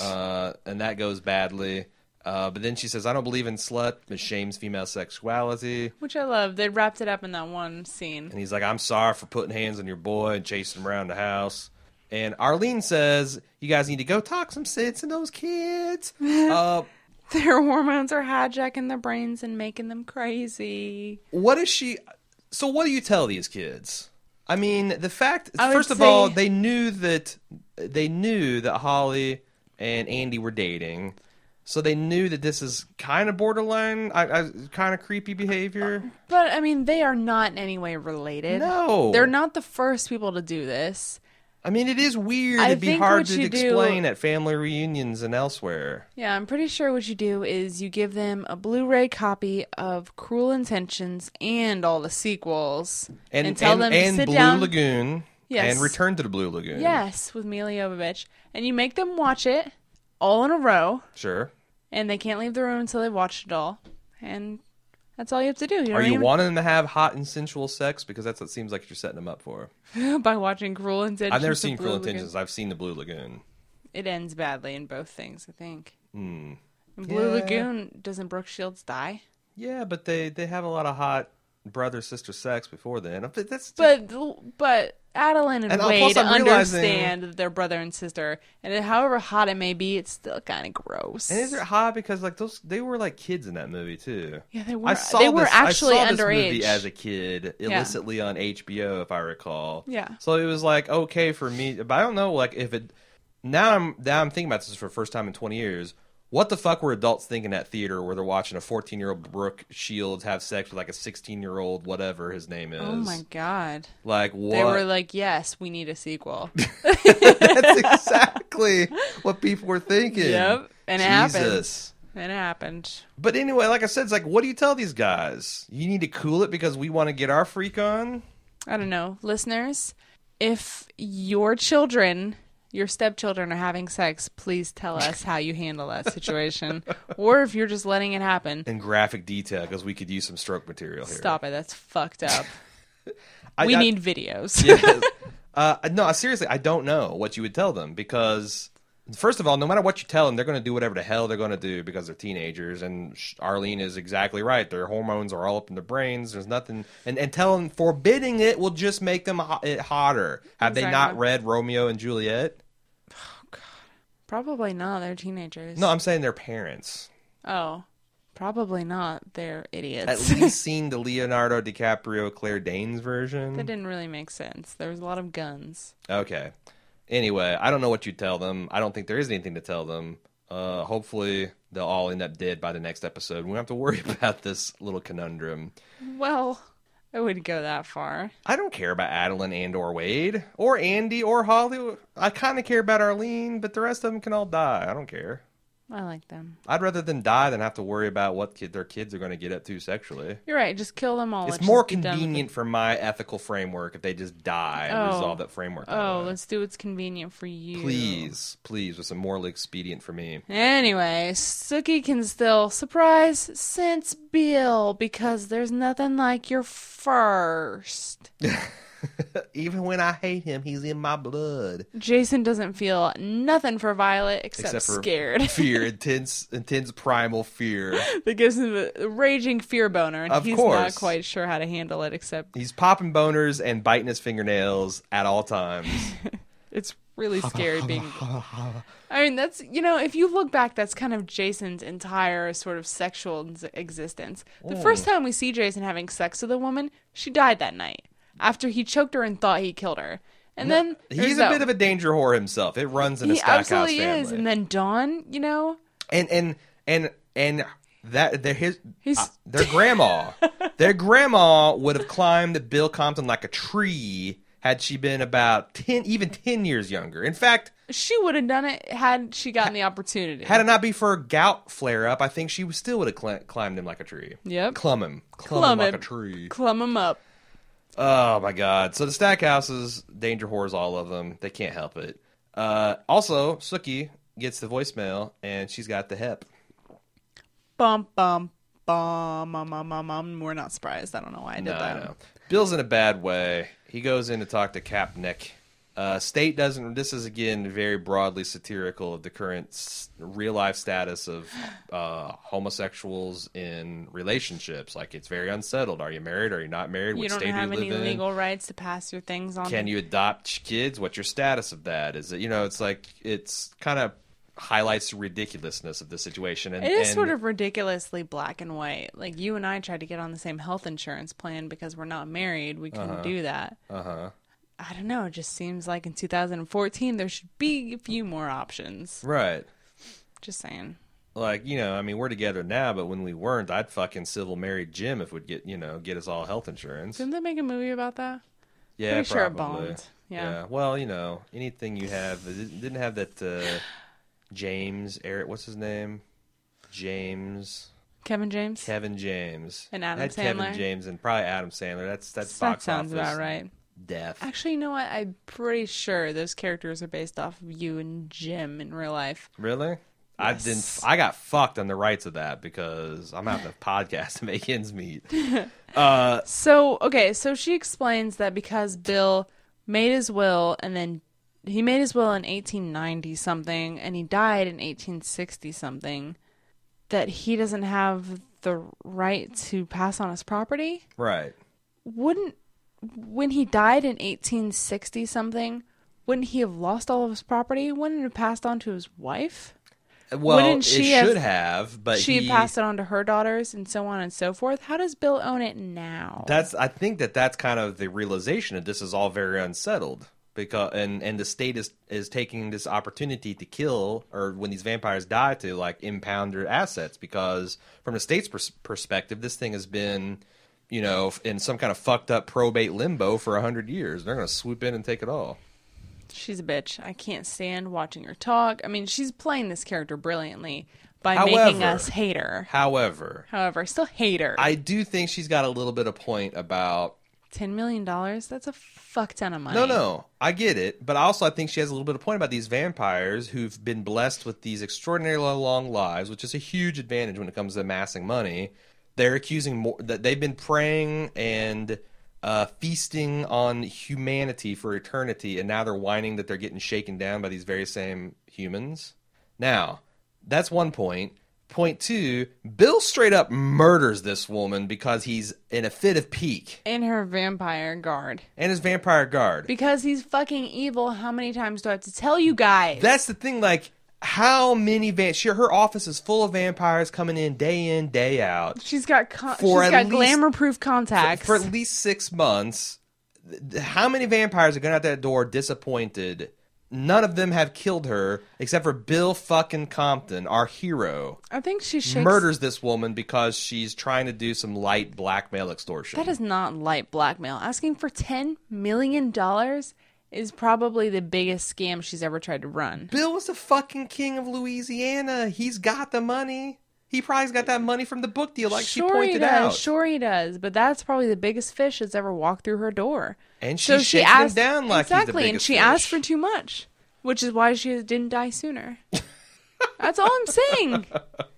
uh, and that goes badly. Uh, but then she says, "I don't believe in slut. It shames female sexuality." Which I love. They wrapped it up in that one scene. And he's like, I'm sorry for putting hands on your boy and chasing him around the house. And Arlene says, "You guys need to go talk some sense in those kids." [laughs] uh, Their hormones are hijacking their brains and making them crazy. what is she? So, what do you tell these kids? I mean, the fact. First of all, they knew that they knew that Holly and Andy were dating, so they knew that this is kind of borderline, I, I, kind of creepy behavior. But I mean, they are not in any way related. No, They're not the first people to do this. I mean, it is weird. I It'd be hard to you do- explain at family reunions and elsewhere. Yeah, I'm pretty sure what you do is you give them a Blu-ray copy of Cruel Intentions and all the sequels, And and, tell and, them and to sit Blue down. Lagoon. Yes. And Return to the Blue Lagoon. Yes, with Milla Jovovich, and you make them watch it all in a row, Sure. and they can't leave the room until they've watched it all, and that's all you have to do. You know Are you I wanting them to have hot and sensual sex? Because that's what seems like you're setting them up for. [laughs] by watching Cruel Intentions. I've never seen Cruel Lagoon. Intentions. I've seen the Blue Lagoon. It ends badly in both things, I think. Hmm. In Blue Yeah. Lagoon, doesn't Brooke Shields die? Yeah, but they they have a lot of hot brother sister sex before then. But that's But but Adilyn and, And, Wade plus I'm realizing- understand that they're brother and sister, and however hot it may be, it's still kind of gross. and is it hot because like those they were like kids in that movie too. Yeah, they were. I saw they were this, actually I saw this underage. movie as a kid illicitly on HBO, if I recall. Yeah. So it was like okay for me, but I don't know like if it. Now I'm now I'm thinking about this for the first time in 20 years. What the fuck were adults thinking at theater where they're watching a 14 year old Brooke Shields have sex with like a 16 year old whatever his name oh is? oh my god! Like what? They were like, "Yes, we need a sequel." [laughs] That's exactly what people were thinking. Yep, and it happened. Jesus. and it happened. But anyway, like I said, it's like, what do you tell these guys? You need to cool it because we want to get our freak on. I don't know, listeners. If your children, your stepchildren, are having sex, please tell us how you handle that situation, [laughs] or if you're just letting it happen. in graphic detail because we could use some stroke material here. Stop it. That's fucked up. [laughs] I, we I- need videos. [laughs] Yes. uh, no, seriously, I don't know what you would tell them because, first of all, no matter what you tell them, they're going to do whatever the hell they're going to do because they're teenagers. And Arlene is exactly right. Their hormones are all up in their brains. There's nothing, and and telling forbidding it will just make them ho- it hotter. Have they not read Romeo and Juliet? Probably not. They're teenagers. No, I'm saying their parents. Oh, probably not. They're idiots. At least [laughs] seen the Leonardo DiCaprio Claire Danes version. that didn't really make sense. There was a lot of guns. Okay. Anyway, I don't know what you tell them. I don't think there is anything to tell them. Uh, hopefully, they'll all end up dead by the next episode. We don't have to worry [laughs] about this little conundrum. Well, I wouldn't go that far. I don't care about Adilyn and or Wade or Andy or Holly. I kind of care about Arlene, but the rest of them can all die. I don't care. I like them. I'd rather them die than have to worry about what kid their kids are going to get up to sexually. You're right. Just kill them all. It's Let's more just be done with it. convenient for my ethical framework if they just die and Oh. resolve that framework. that Oh, way. let's do what's convenient for you. please, please, with some morally expedient for me. Anyway, Sookie can still surprise sense Bill because there's nothing like your first. [laughs] [laughs] Even when I hate him, he's in my blood. Jason doesn't feel nothing for Violet except, Except for scared. [laughs] fear, intense, intense primal fear. [laughs] that gives him a raging fear boner, and Of he's course. not quite sure how to handle it. Except He's popping boners and biting his fingernails at all times. it's really scary being. I mean, that's you know, if you look back, that's kind of Jason's entire sort of sexual existence. The first time we see Jason having sex with a woman, she died that night after he choked her and thought he killed her. And then He's a bit of a danger whore himself. It runs in a he stackhouse absolutely family. is. And then Dawn, you know, and and and and that they're his uh, their grandma [laughs] their grandma would have climbed Bill Compton like a tree had she been about 10 even 10 years younger in fact she would have done it had she gotten the opportunity. had it not be for a gout flare up i think she still would have cl- climbed him like a tree Yep. clumb him clumb, Clumb him like a tree Clumb him up. Oh my god so the stackhouses danger whores all of them they can't help it uh, also Sookie gets the voicemail and she's got the hep Bum bum bum bum bum bum. bum. We're not surprised. I don't know why I did No, that. I know. Bill's in a bad way. He goes in to talk to Cap Nick, Uh, state doesn't. This is again very broadly satirical of the current s- real life status of uh, homosexuals in relationships. Like it's very unsettled. Are you married? Are you not married? You What don't state have do you any live in? legal rights to pass your things on. Can you adopt kids? What's your status of that? Is it you know? It's like it's kind of highlights the ridiculousness of the situation. And It is and- sort of ridiculously black and white. Like you and I tried to get on the same health insurance plan because we're not married. We couldn't do that. uh huh. I don't know. It just seems like in 2014 there should be a few more options. Right. Just saying. Like you know, I mean, we're together now, but when we weren't, I'd fucking civil married Jim if we'd get you know get us all health insurance. Didn't they make a movie about that? Yeah, Pretty sure it probably. bombed. Yeah. Well, you know, anything you have it didn't have that uh, James Eric. What's his name? James Kevin James. Kevin James And Adam Had Kevin James and probably Adam Sandler. That's that's that box sounds office about right. Death. Actually, you know what? I'm pretty sure those characters are based off of you and Jim in real life. Really? I Yes. didn't. I got fucked on the rights of that because I'm having a podcast [laughs] to make ends meet. [laughs] Uh, So, okay, so she explains that because Bill made his will and then he made his will in 1890 something and he died in 1860 something, that he doesn't have the right to pass on his property. right. Wouldn't, when he died in 1860 something, wouldn't he have lost all of his property? Wouldn't it have passed on to his wife? Well, Wouldn't it she have- should have, but she he, passed it on to her daughters and so on and so forth. How does Bill own it now? That's. I think that that's kind of the realization that this is all very unsettled because and and the state is is taking this opportunity to kill or when these vampires die to like impound their assets because from the state's pers- perspective, this thing has been. You know, in some kind of fucked up probate limbo for a hundred years, they're going to swoop in and take it all. She's a bitch. I can't stand watching her talk. I mean, she's playing this character brilliantly by However- making us hate her. However, However, I still hate her. I do think she's got a little bit of point about Ten million dollars? That's a fuck ton of money. No, no, I get it, but also I think she has a little bit of point about these vampires who've been blessed with these extraordinarily long lives, which is a huge advantage when it comes to amassing money. They're accusing more that they've been praying and uh, feasting on humanity for eternity, and now they're whining that they're getting shaken down by these very same humans. Now, that's one point. Point two, Bill straight up murders this woman because he's in a fit of pique In her vampire guard. and his vampire guard. Because he's fucking evil. How many times do I have to tell you guys? That's the thing. Like, how many van? Sure, her office is full of vampires coming in day in, day out she's got con- For she's at got glamour proof contacts. for at least six months. How many vampires are going out that door disappointed? None of them have killed her except for Bill fucking Compton, our hero. I think she shakes Murders this woman because she's trying to do some light blackmail extortion. That is not light blackmail. Asking for ten million dollars is probably the biggest scam she's ever tried to run. Bill was the fucking king of Louisiana. He's got the money. He probably's got that money from the book deal, like sure she pointed he does, out. sure he does, but that's probably the biggest fish that's ever walked through her door. And So she shaking him asked down like he's the exactly, and she fish. asked for too much, which is why she didn't die sooner. [laughs] that's all I'm saying. [laughs]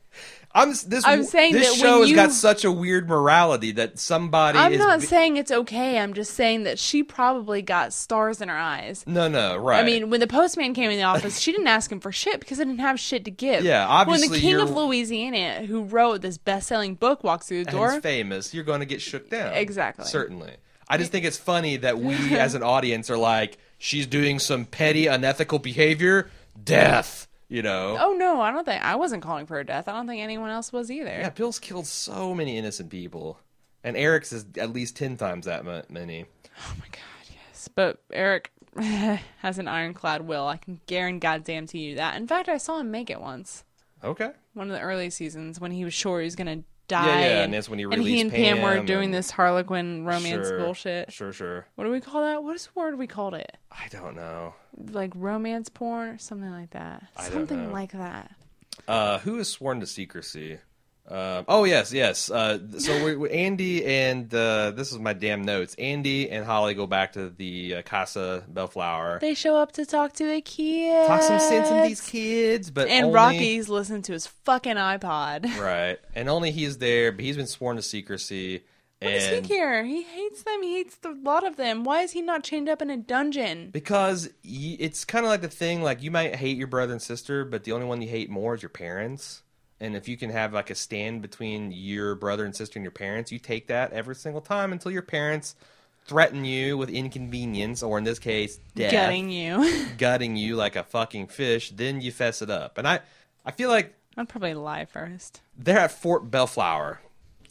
I'm this. I'm saying this that show has you- got such a weird morality that somebody I'm is. not saying it's okay. I'm just saying that she probably got stars in her eyes. no, no, right. I mean, when the postman came in the office, she didn't ask him for shit because he didn't have shit to give. Yeah, obviously. When the king of Louisiana, who wrote this best-selling book, walks through the door, it's famous. You're going to get shook down. Exactly. Certainly. I just think it's funny that we, [laughs] as an audience, are like, she's doing some petty, unethical behavior. Death. You know. oh no, I don't think I wasn't calling for her death. I don't think anyone else was either. Yeah, Bill's killed so many innocent people, and Eric's is at least ten times that many. Oh my god, yes. But Eric [laughs] has an ironclad will. I can guarantee goddamn to you that. In fact, I saw him make it once. Okay. One of the early seasons when he was sure he was gonna die. Yeah, yeah, and that's when he and he and Pam, were doing and- this Harlequin romance Sure. bullshit. Sure, sure. What do we call that? What is the word we called it? I don't know. Like romance porn or something like that. I Something like that. Uh, who is sworn to secrecy? Um, oh yes, yes. Uh, so we, we, Andy and uh, this is my damn notes. Andy and Holly go back to the uh, Casa Bellefleur. They show up to talk to the kids. Talk some sense in these kids, but And only, Rocky's listening to his fucking iPod. [laughs] right, and only he's there. But he's been sworn to secrecy. What does he care? He hates them. He hates the lot of them. Why is he not chained up in a dungeon? because y- it's kind of like the thing like you might hate your brother and sister, but the only one you hate more is your parents. And if you can have like a stand between your brother and sister and your parents, you take that every single time until your parents threaten you with inconvenience, or in this case, death, Gutting you. [laughs] gutting you like a fucking fish. Then you fess it up. And I, I feel like I'd probably lie first. they're at Fort Bellefleur,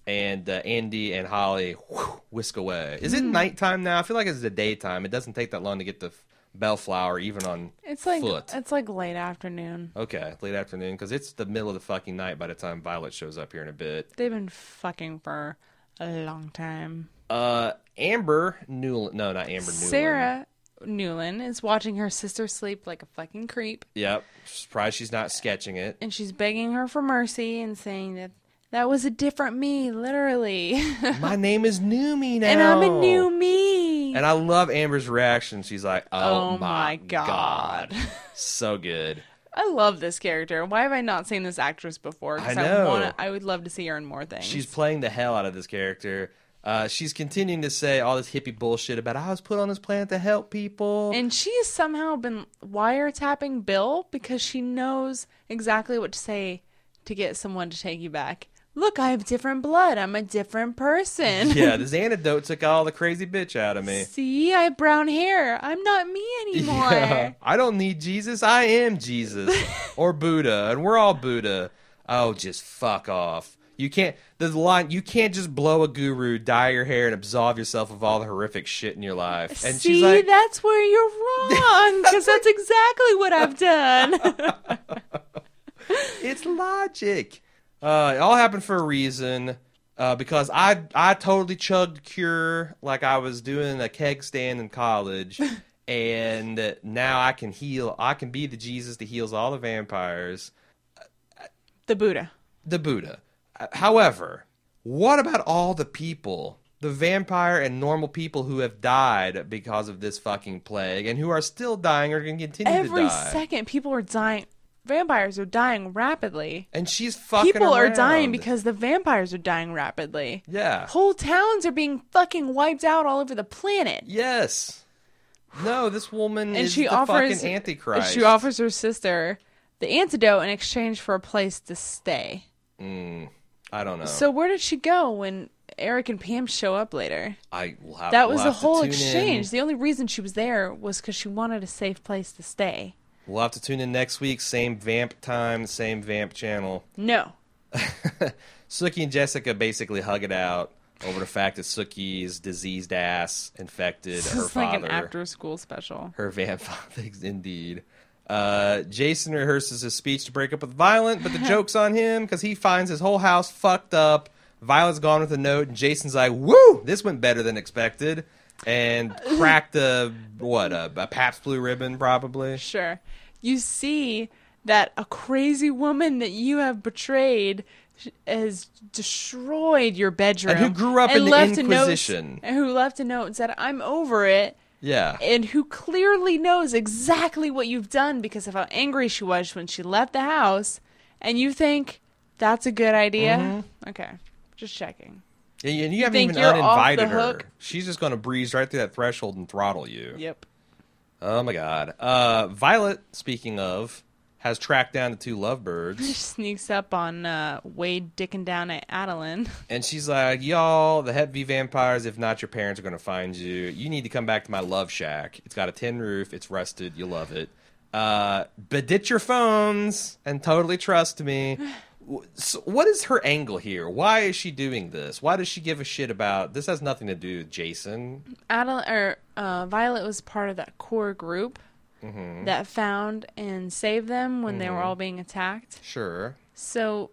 and uh, Andy and Holly whew, whisk away. Is Hmm. it nighttime now? I feel like it's the daytime. It doesn't take that long to get to Bellefleur, even on It's like foot. it's like late afternoon. Okay, late afternoon because it's the middle of the fucking night by the time Violet shows up here in a bit. They've been fucking for a long time. Uh, Amber Newlin. No, not Amber Newlin. Sarah Newlin is watching her sister sleep like a fucking creep, Yep. Surprised she's not sketching it. and she's begging her for mercy and saying that that was a different me, literally. [laughs] My name is New Me now. and I'm a new me. And I love Amber's reaction. She's like, "Oh, Oh my God. so good." [laughs] I love this character. Why have I not seen this actress before? I know. wanna, I would love to see her in more things. She's playing the hell out of this character. Uh, she's continuing to say all this hippie bullshit about I was put on this planet to help people. And she has somehow been wiretapping Bill because she knows exactly what to say to get someone to take you back. Look, I have different blood. I'm a different person. yeah, [laughs] this antidote took all the crazy bitch out of me. See, I have brown hair. I'm not me anymore. Yeah. I don't need Jesus. I am Jesus [laughs] or Buddha, and we're all Buddha. Oh, just fuck off. You can't. The line. You can't just blow a guru, dye your hair, and absolve yourself of all the horrific shit in your life. And See, she's like, that's where you're wrong because that's exactly what I've done. [laughs] It's logic. Uh, it all happened for a reason. Uh, because I I totally chugged Cure like I was doing a keg stand in college, [laughs] and now I can heal. I can be the Jesus that heals all the vampires, the Buddha. the Buddha. However, what about all the people, the vampire and normal people who have died because of this fucking plague and who are still dying or going to continue Every to die? Every second, people are dying. Vampires are dying rapidly. and she's fucking. People are dying because the vampires are dying rapidly. yeah. Whole towns are being fucking wiped out all over the planet. Yes. No, this woman And is she the offers fucking antichrist. She offers her sister the antidote in exchange for a place to stay. Mm, I don't know. So where did she go when Eric and Pam show up later? I have, That we'll was the have whole exchange. In. The only reason she was there was because she wanted a safe place to stay. We'll have to tune in next week. Same vamp time, same vamp channel. No. [laughs] Sookie and Jessica basically hug it out over the fact that Sookie's diseased ass infected This her is like father. an after school special. her vamp [laughs] father, indeed. Uh, Jason rehearses his speech to break up with Violet, but the [laughs] joke's on him because he finds his whole house fucked up. Violet's gone with a note, and Jason's like, "Woo, this went better than expected," and cracked a what a, a Pabst Blue Ribbon probably. Sure. You see that a crazy woman that you have betrayed has destroyed your bedroom. And who grew up and in the note- Inquisition. and who left a note and said, I'm over it. Yeah, And who clearly knows exactly what you've done because of how angry she was when she left the house. And you think that's a good idea? Mm-hmm. Okay. Just checking. And you, and you haven't even you're off the uninvited her. She's just gonna breeze right through that threshold and throttle you. Yep. Oh my god. Uh, Violet, speaking of, has tracked down the two lovebirds. She [laughs] sneaks up on uh, Wade dicking down at Adilyn. [laughs] And she's like, y'all, the Hep V vampires, if not your parents, are going to find you. You need to come back to my love shack. It's got a tin roof. It's rusted. You love it. Uh, but ditch your phones and totally trust me. [laughs] So what is her angle here? Why is she doing this? Why does she give a shit about this? Has nothing to do with Jason. Adilyn or uh, Violet was part of that core group Mm-hmm. that found and saved them when they were all being attacked. Sure, So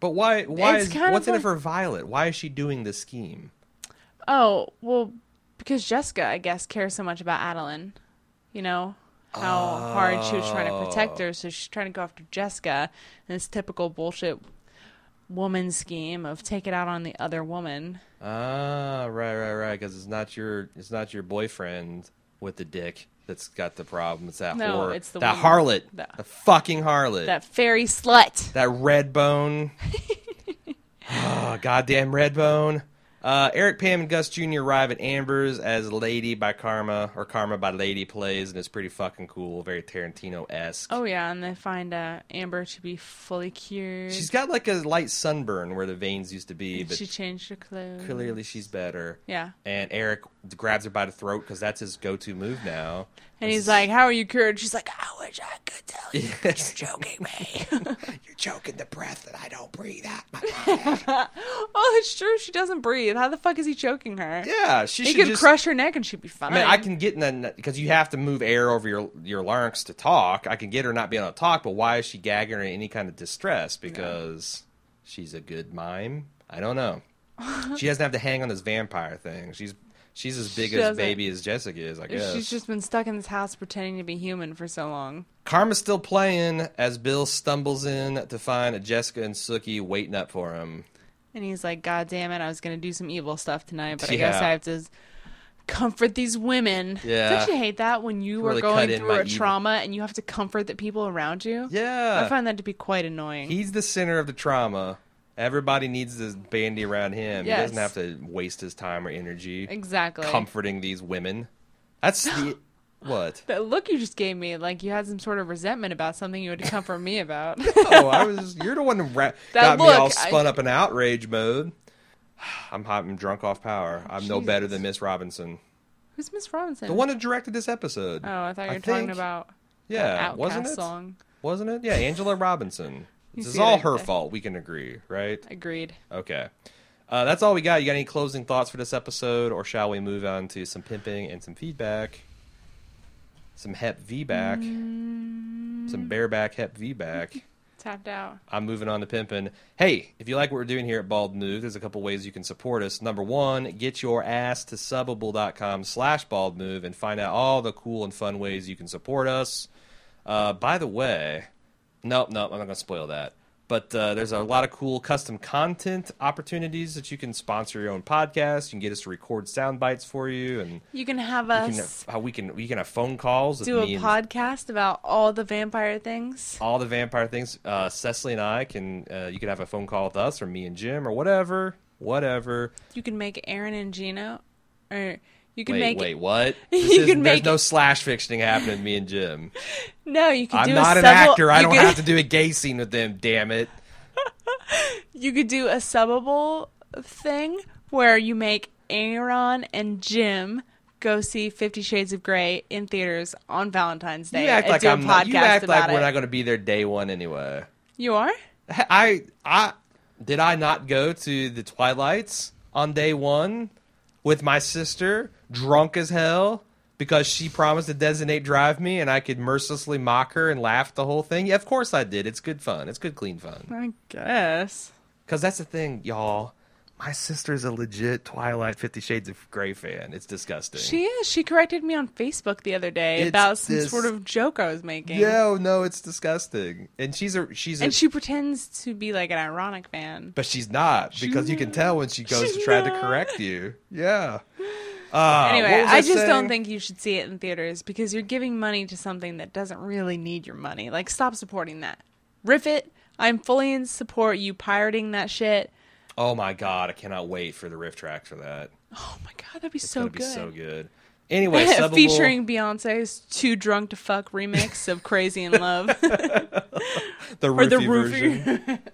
but why? Why is what's in it for Violet? Why is she doing this scheme? Oh, well, because Jessica, I guess, cares so much about Adilyn. You know, how hard she was trying to protect her, so she's trying to go after Jessica. And this typical bullshit woman scheme of take it out on the other woman. Ah, right, right, right. Because it's not your it's not your boyfriend with the dick that's got the problem. It's that No, whore, it's the that woman. harlot, That- the fucking harlot, that, That fairy slut. That red bone. oh, [laughs] goddamn red bone. Uh, Eric, Pam, and Gus Jr. arrive at Amber's as Lady by Karma, or Karma by Lady plays, and it's pretty fucking cool, very Tarantino esque. Oh yeah, and they find uh, Amber to be fully cured. She's got like a light sunburn where the veins used to be, but she changed her clothes. clearly she's better. Yeah. And Eric grabs her by the throat because that's his go-to move now. And he's like, "How are you cured?" She's like, "I wish I could tell you." Yes. You're joking me. [laughs] You're choking the breath that I don't breathe out my [laughs] oh, it's true. She doesn't breathe. How the fuck is he choking her? Yeah, she He could just. crush her neck and she'd be fine. I mean, I can get in that because you have to move air over your your larynx to talk. I can get her not being able to talk, but why is she gagging her in any kind of distress? Because she's a good mime. I don't know. she doesn't have to hang on this vampire thing. She's she's as big She as doesn't. baby as Jessica is. I guess She's just been stuck in this house pretending to be human for so long. Karma's still playing as Bill stumbles in to find Jessica and Sookie waiting up for him. And he's like, God damn it, I was going to do some evil stuff tonight, but I guess I have to comfort these women. Yeah. Don't you hate that when you Really are going through a evil- trauma and you have to comfort the people around you? Yeah, I find that to be quite annoying. He's the center of the trauma. Everybody needs to bandy around him. Yes. He doesn't have to waste his time or energy exactly. comforting these women. That's the [gasps] what? that look you just gave me, like you had some sort of resentment about something you had to comfort me about. [laughs] Oh, I was. You're the one who ra- got me all look, I- spun up in outrage mode. [sighs] I'm hot. I'm drunk off power. I'm no better than Miss Robinson, Who's Miss Robinson? the one who directed this episode. Oh, I thought you I were talking think- about yeah, wasn't it? song. Wasn't it? Yeah, Angela Robinson. This is all her fault. We can agree, right? Agreed. Okay. Uh, that's all we got. You got any closing thoughts for this episode, or shall we move on to some pimping and some feedback? Some Hep V back, Mm. some bareback Hep V back. [laughs] Tapped out. I'm moving on to pimping. Hey, if you like what we're doing here at Bald Move, there's a couple ways you can support us. Number one, get your ass to subbable.com slash bald move and find out all the cool and fun ways you can support us. Uh, by the way, nope, nope, I'm not going to spoil that. But uh, there's a lot of cool custom content opportunities that you can sponsor your own podcast. You can get us to record sound bites for you, and You can have us can have, how we can we can have phone calls. do a podcast about all the vampire things. all the vampire things. Uh, Cecily and I can. Uh, you can have a phone call with us, or me and Jim, or whatever, whatever. You can make Aaron and Gino, or you can wait, make wait, what? [laughs] You This is- can there's make- no slash fictioning happening. Me and Jim. [laughs] no. You can I'm do not a an actor. I don't could- have [laughs] to do a gay scene with them. Damn it. You could do a subbable thing where you make Aaron and Jim go see Fifty Shades of Grey in theaters on Valentine's Day. You act like I'm. Not, you act like we're it. not going to be there day one anyway. You are. I I did I not go to the Twilights on day one with my sister, drunk as hell, because she promised to designate drive me, and I could mercilessly mock her and laugh the whole thing. Yeah, of course I did. It's good fun. It's good clean fun. I guess. Because that's the thing, y'all. My sister's a legit Twilight Fifty Shades of Grey fan. It's disgusting. She is. She corrected me on Facebook the other day It's about some this- sort of joke I was making. no, oh, no, it's disgusting. And she's a she's a And she pretends to be like an ironic fan. But she's not because you can tell when she goes to try to not. [laughs] correct you. Yeah. Uh, anyway, was I just don't think you should see it in theaters because you're giving money to something that doesn't really need your money. Like, stop supporting that. Riff it. I'm fully in support you pirating that shit. Oh my god, I cannot wait for the riff track for that. Oh my god, that'd be It's so good. be so good. Anyway, [laughs] subbable, Featuring Beyonce's "Too Drunk to Fuck" remix of "Crazy in Love" [laughs] the or the roofie version. [laughs]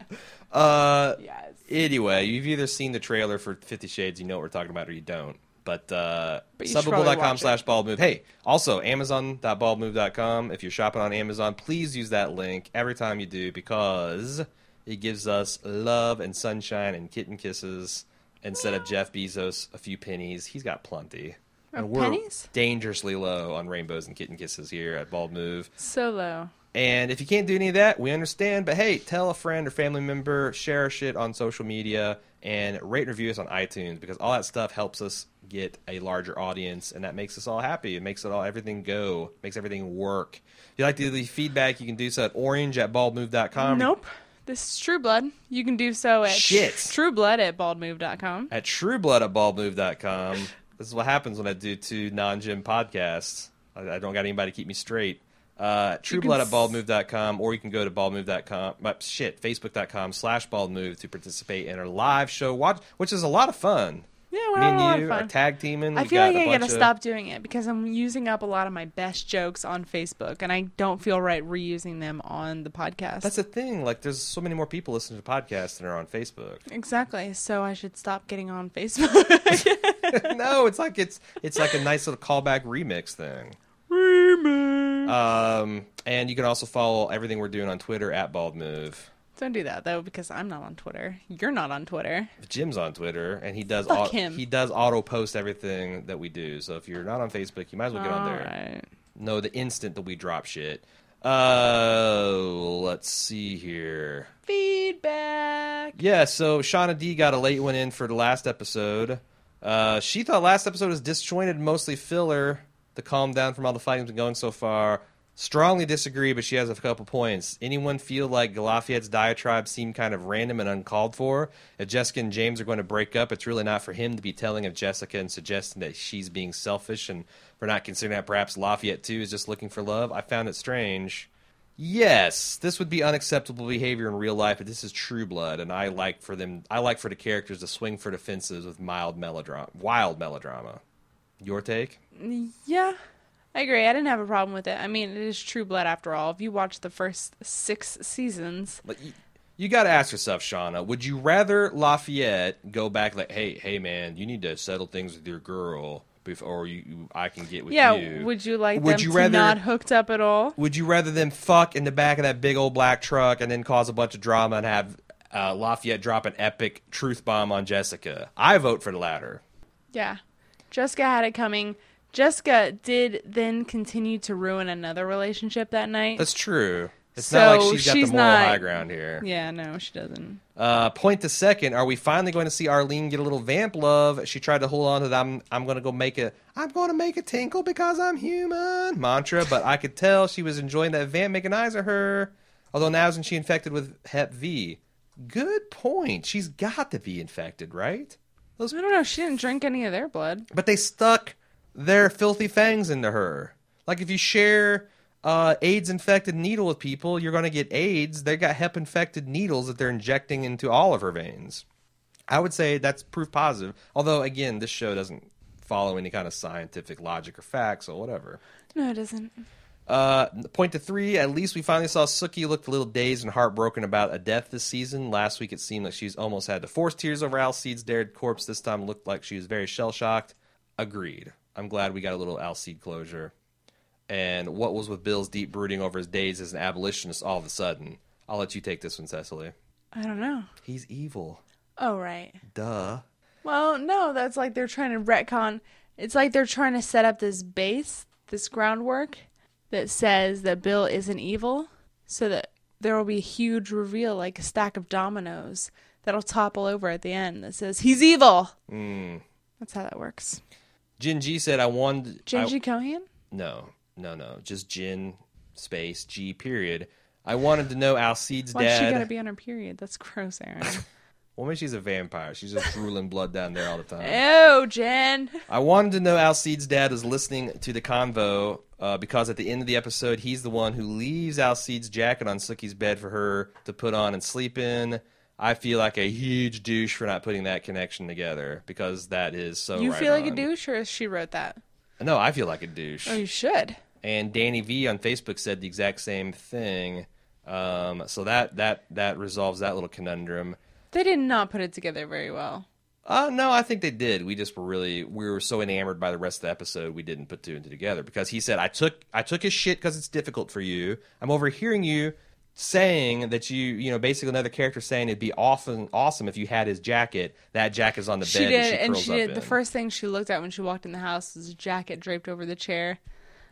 Uh, yes. anyway, you've either seen the trailer for Fifty Shades, you know what we're talking about, or you don't. But, uh, But you should probably subbable.com slash bald move. Hey, also amazon.baldmove.com. If you're shopping on Amazon, please use that link every time you do because it gives us love and sunshine and kitten kisses instead of Jeff Bezos a few pennies. He's got plenty. And we're pennies? dangerously low on rainbows and kitten kisses here at Bald Move. So low. And if you can't do any of that, we understand. But hey, tell a friend or family member, share our shit on social media, and rate and review us on iTunes because all that stuff helps us get a larger audience, and that makes us all happy. It makes it all everything go, makes everything work. If you'd like to leave feedback, you can do so at orange at baldmove.com. Nope. This is True Blood. You can do so at Shit. True Blood at baldmove.com. At trueblood at baldmove.com. this is what happens when I do two non Jim podcasts. I, I don't got anybody to keep me straight. Uh, You can trueblood at baldmove.com, or you can go to baldmove.com, but shit, facebook.com slash baldmove to participate in our live show, watch, which is a lot of fun. Yeah, we're Me having a lot and of you are fun. tag teaming. I feel like I gotta of- stop doing it because I'm using up a lot of my best jokes on Facebook, and I don't feel right reusing them on the podcast. That's the thing. Like, there's so many more people listening to podcasts than are on Facebook. exactly. So I should stop getting on Facebook. [laughs] [laughs] no, it's like it's it's like a nice little callback remix thing. Remix. Um, and you can also follow everything we're doing on Twitter at Bald Move. Don't do that though, because I'm not on Twitter. You're not on Twitter. Jim's on Twitter, and he does Fuck au- him. he does auto post everything that we do. So if you're not on Facebook, you might as well get on there. Alright. No, the instant that we drop shit. Uh, let's see here. Feedback. Yeah, so Shauna D got a late one in for the last episode. Uh, she thought last episode was disjointed, mostly filler to calm down from all the fighting that's been going so far. Strongly disagree, but she has a couple points. Anyone feel like Lafayette's diatribe seemed kind of random and uncalled for? If Jessica and James are going to break up, it's really not for him to be telling of Jessica and suggesting that she's being selfish and for not considering that perhaps Lafayette too is just looking for love. I found it strange. Yes, this would be unacceptable behavior in real life, but this is True Blood, and I like for them. I like for the characters to swing for defenses with mild melodrama, wild melodrama. Your take? Yeah, I agree. I didn't have a problem with it. I mean, it is True Blood after all. If you watch the first six seasons, Like, you, you got to ask yourself, Shauna. Would you rather Lafayette go back like, "Hey, hey, man, you need to settle things with your girl before you, you I can get with you. yeah, you"? would you like Would them you rather- not hooked up at all? Would you rather them fuck in the back of that big old black truck and then cause a bunch of drama and have uh, Lafayette drop an epic truth bomb on Jessica? I vote for the latter. Yeah. Jessica had it coming. Jessica did then continue to ruin another relationship that night. That's true. It's not So like she's got she's the moral not- high ground here. yeah, no, she doesn't. Uh, point to second. Are we finally going to see Arlene get a little vamp love? She tried to hold on to that. I'm I'm going to go make a I'm going to make a tinkle because I'm human mantra, but I could tell she was enjoying that vamp making eyes at her. Although now isn't she infected with Hep V? Good point. She's got to be infected, right? I don't know. She didn't drink any of their blood. But they stuck their filthy fangs into her. Like if you share uh, AIDS infected needle with people, you're going to get AIDS. They got hep infected needles that they're injecting into all of her veins. I would say that's proof positive. Although again, this show doesn't follow any kind of scientific logic or facts or whatever. No, it doesn't. Uh, point to three. At least we finally saw Sookie look a little dazed and heartbroken about a death this season. Last week it seemed like she's almost had to force tears over Alcide's dead corpse. This time looked like she was very shell shocked. Agreed. I'm glad we got a little Alcide closure. And what was with Bill's deep brooding over his days as an abolitionist all of a sudden? I'll let you take this one, Cecily. I don't know. He's evil. Oh, right. Duh. Well, no, that's like they're trying to retcon. It's like they're trying to set up this base, this groundwork that says that Bill isn't evil, so that there will be a huge reveal, like a stack of dominoes that'll topple over at the end that says he's evil. Mm. That's how that works. Jin G said, I wanted. I- Genji Cohen? No, no, no. Just Jin space G period. I wanted to know Alcide's Why dad. she gotta be on her period? That's gross, Aaron. [laughs] Well, maybe she's a vampire. She's just drooling blood down there all the time. oh, Jen. I wanted to know Alcide's dad is listening to the convo uh, because at the end of the episode, he's the one who leaves Alcide's jacket on Sookie's bed for her to put on and sleep in. I feel like a huge douche for not putting that connection together because that is so. you right feel like a douche, or she wrote that? No, I feel like a douche. Oh, you should. and Danny V on Facebook said the exact same thing. Um, so that that that resolves that little conundrum. They did not put it together very well. Uh, no, I think they did. We just were really we were so enamored by the rest of the episode we didn't put two and two together because he said I took I took his shit because it's difficult for you. I'm overhearing you saying that you you know basically another character saying it'd be awesome awesome if you had his jacket. That jacket's on the She bed. did, she and she did. in. The first thing she looked at when she walked in the house was a jacket draped over the chair.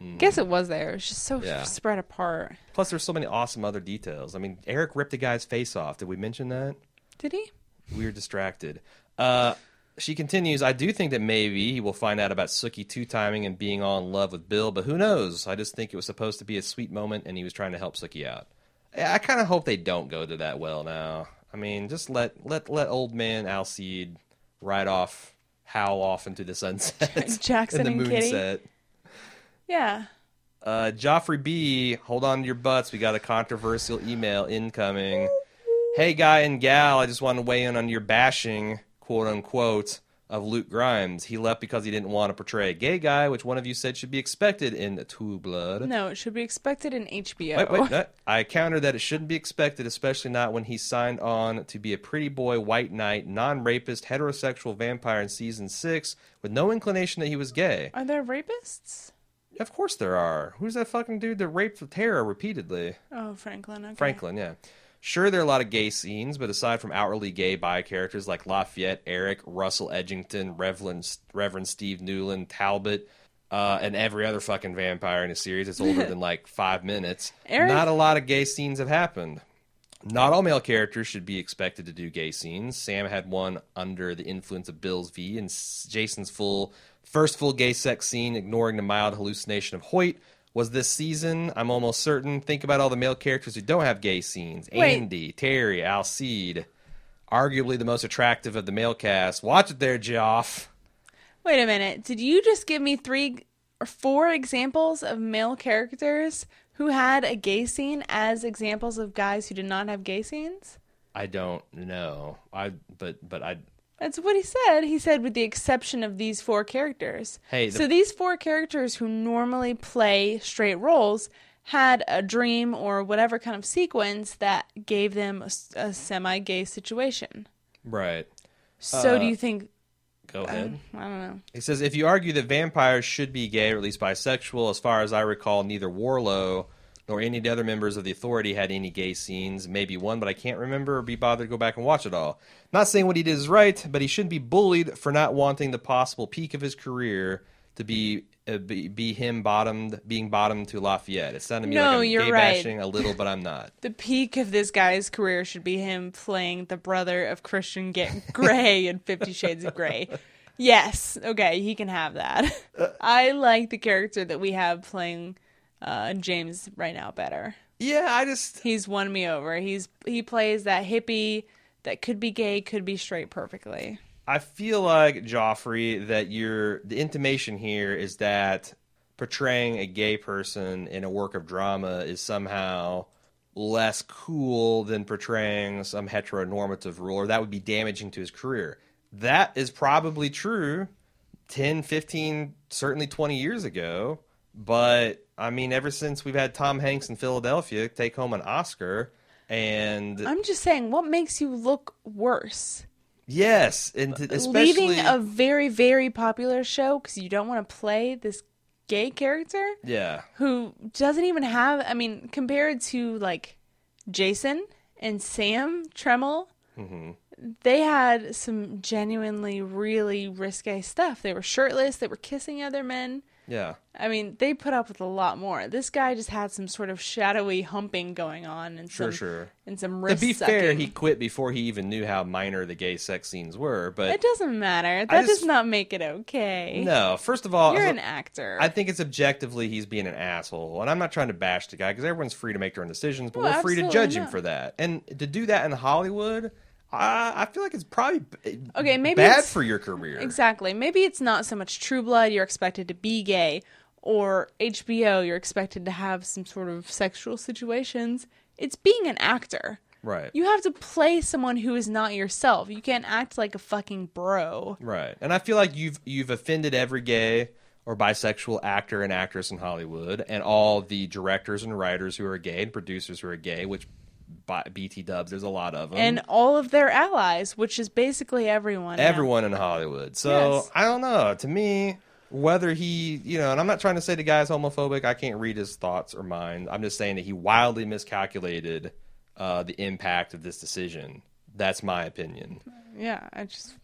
Hmm. Guess it was there. It was just so Yeah. spread apart. Plus, there's so many awesome other details. I mean, Eric ripped a guy's face off. Did we mention that? Did he? We were distracted. Uh, she continues, I do think that maybe he will find out about Sookie two timing and being all in love with Bill, but who knows? I just think it was supposed to be a sweet moment and he was trying to help Sookie out. I I kind of hope they don't go to that well now. I mean, just let let let old man Alcide ride off, howl off into the sunset. [laughs] Jackson and the moon Kitty? set. Yeah. Uh, Joffrey B, hold on to your butts. We got a controversial email incoming. Hey, guy and gal, I just want to weigh in on your bashing, quote unquote, of Luke Grimes. He left because he didn't want to portray a gay guy, which one of you said should be expected in True Blood. No, it should be expected in HBO. Wait, wait, no. I countered that it shouldn't be expected, especially not when he signed on to be a pretty boy, white knight, non rapist, heterosexual vampire in season six with no inclination that he was gay. Are there rapists? Of course there are. Who's that fucking dude that raped Tara repeatedly? Oh, Franklin. Okay. Franklin, yeah. Sure, there are a lot of gay scenes, but aside from outwardly gay bi characters like Lafayette, Eric, Russell Edgington, Reverend, Reverend Steve Newlin, Talbot, uh, and every other fucking vampire in a series that's older [laughs] than like five minutes, Eric- not a lot of gay scenes have happened. Not all male characters should be expected to do gay scenes. Sam had one under the influence of Bill's V, and Jason's full first full gay sex scene, ignoring the mild hallucination of Hoyt, was this season. I'm almost certain. Think about all the male characters who don't have gay scenes: Wait. Andy, Terry, Alcide, arguably the most attractive of the male cast. Watch it there, Joff. Wait a minute. Did you just give me three or four examples of male characters who had a gay scene as examples of guys who did not have gay scenes? I don't know. I but but I That's what he said. He said, with the exception of these four characters. Hey, the- so these four characters who normally play straight roles had a dream or whatever kind of sequence that gave them a semi-gay situation. right. So Uh, do you think? Go ahead. I don't know. He says if you argue that vampires should be gay or at least bisexual, as far as I recall, neither Warlow nor any of the other members of the Authority had any gay scenes. Maybe one, but I can't remember or be bothered to go back and watch it all. Not saying what he did is right, but he shouldn't be bullied for not wanting the possible peak of his career to be uh, be, be him bottomed, being bottomed to Lafayette. It sounded to me No, like I'm you're gay right. bashing a little, but I'm not. [laughs] The peak of this guy's career should be him playing the brother of Christian Grey in Fifty Shades of Grey. Yes, okay, he can have that. [laughs] I like the character that we have playing uh, James right now better. Yeah, I just He's won me over. He's he plays that hippie that could be gay, could be straight perfectly. I feel like Joffrey that you're the intimation here is that portraying a gay person in a work of drama is somehow less cool than portraying some heteronormative ruler. that would be damaging to his career. That is probably true 10, 15, certainly 20 years ago, but I mean ever since we've had Tom Hanks in Philadelphia take home an Oscar and I'm just saying, what makes you look worse? yes, and t- especially Leaving a very very popular show because you don't want to play this gay character? yeah. who doesn't even have I mean, compared to like Jason and Sam Trammell, Mm-hmm. they had some genuinely really risque stuff. They were shirtless, they were kissing other men. Yeah. I mean, they put up with a lot more. This guy just had some sort of shadowy humping going on and Sure, some sure. and some To wrist be fair, he quit before he even knew how minor the gay sex scenes were. But It doesn't matter. That just- does not make it okay. no, first of all, You're an actor. I think it's objectively he's being an asshole, and I'm not trying to bash the guy because everyone's free to make their own decisions, but Well, we're free to judge him for that. And to do that in Hollywood, I, I feel like it's probably b- Okay, maybe bad for your career. Exactly. Maybe it's not so much True Blood, you're expected to be gay, or HBO, you're expected to have some sort of sexual situations. It's being an actor. Right. You have to play someone who is not yourself. You can't act like a fucking bro. Right. And I feel like you've you've offended every gay or bisexual actor and actress in Hollywood and all the directors and writers who are gay and producers who are gay, which BT dubs there's a lot of them. And all of their allies, which is basically everyone. now. everyone in Hollywood. So Yes. I don't know. To me, whether he, you know, and I'm not trying to say the guy's homophobic. I can't read his thoughts or mind. I'm just saying that he wildly miscalculated uh, the impact of this decision. That's my opinion. Yeah, I just.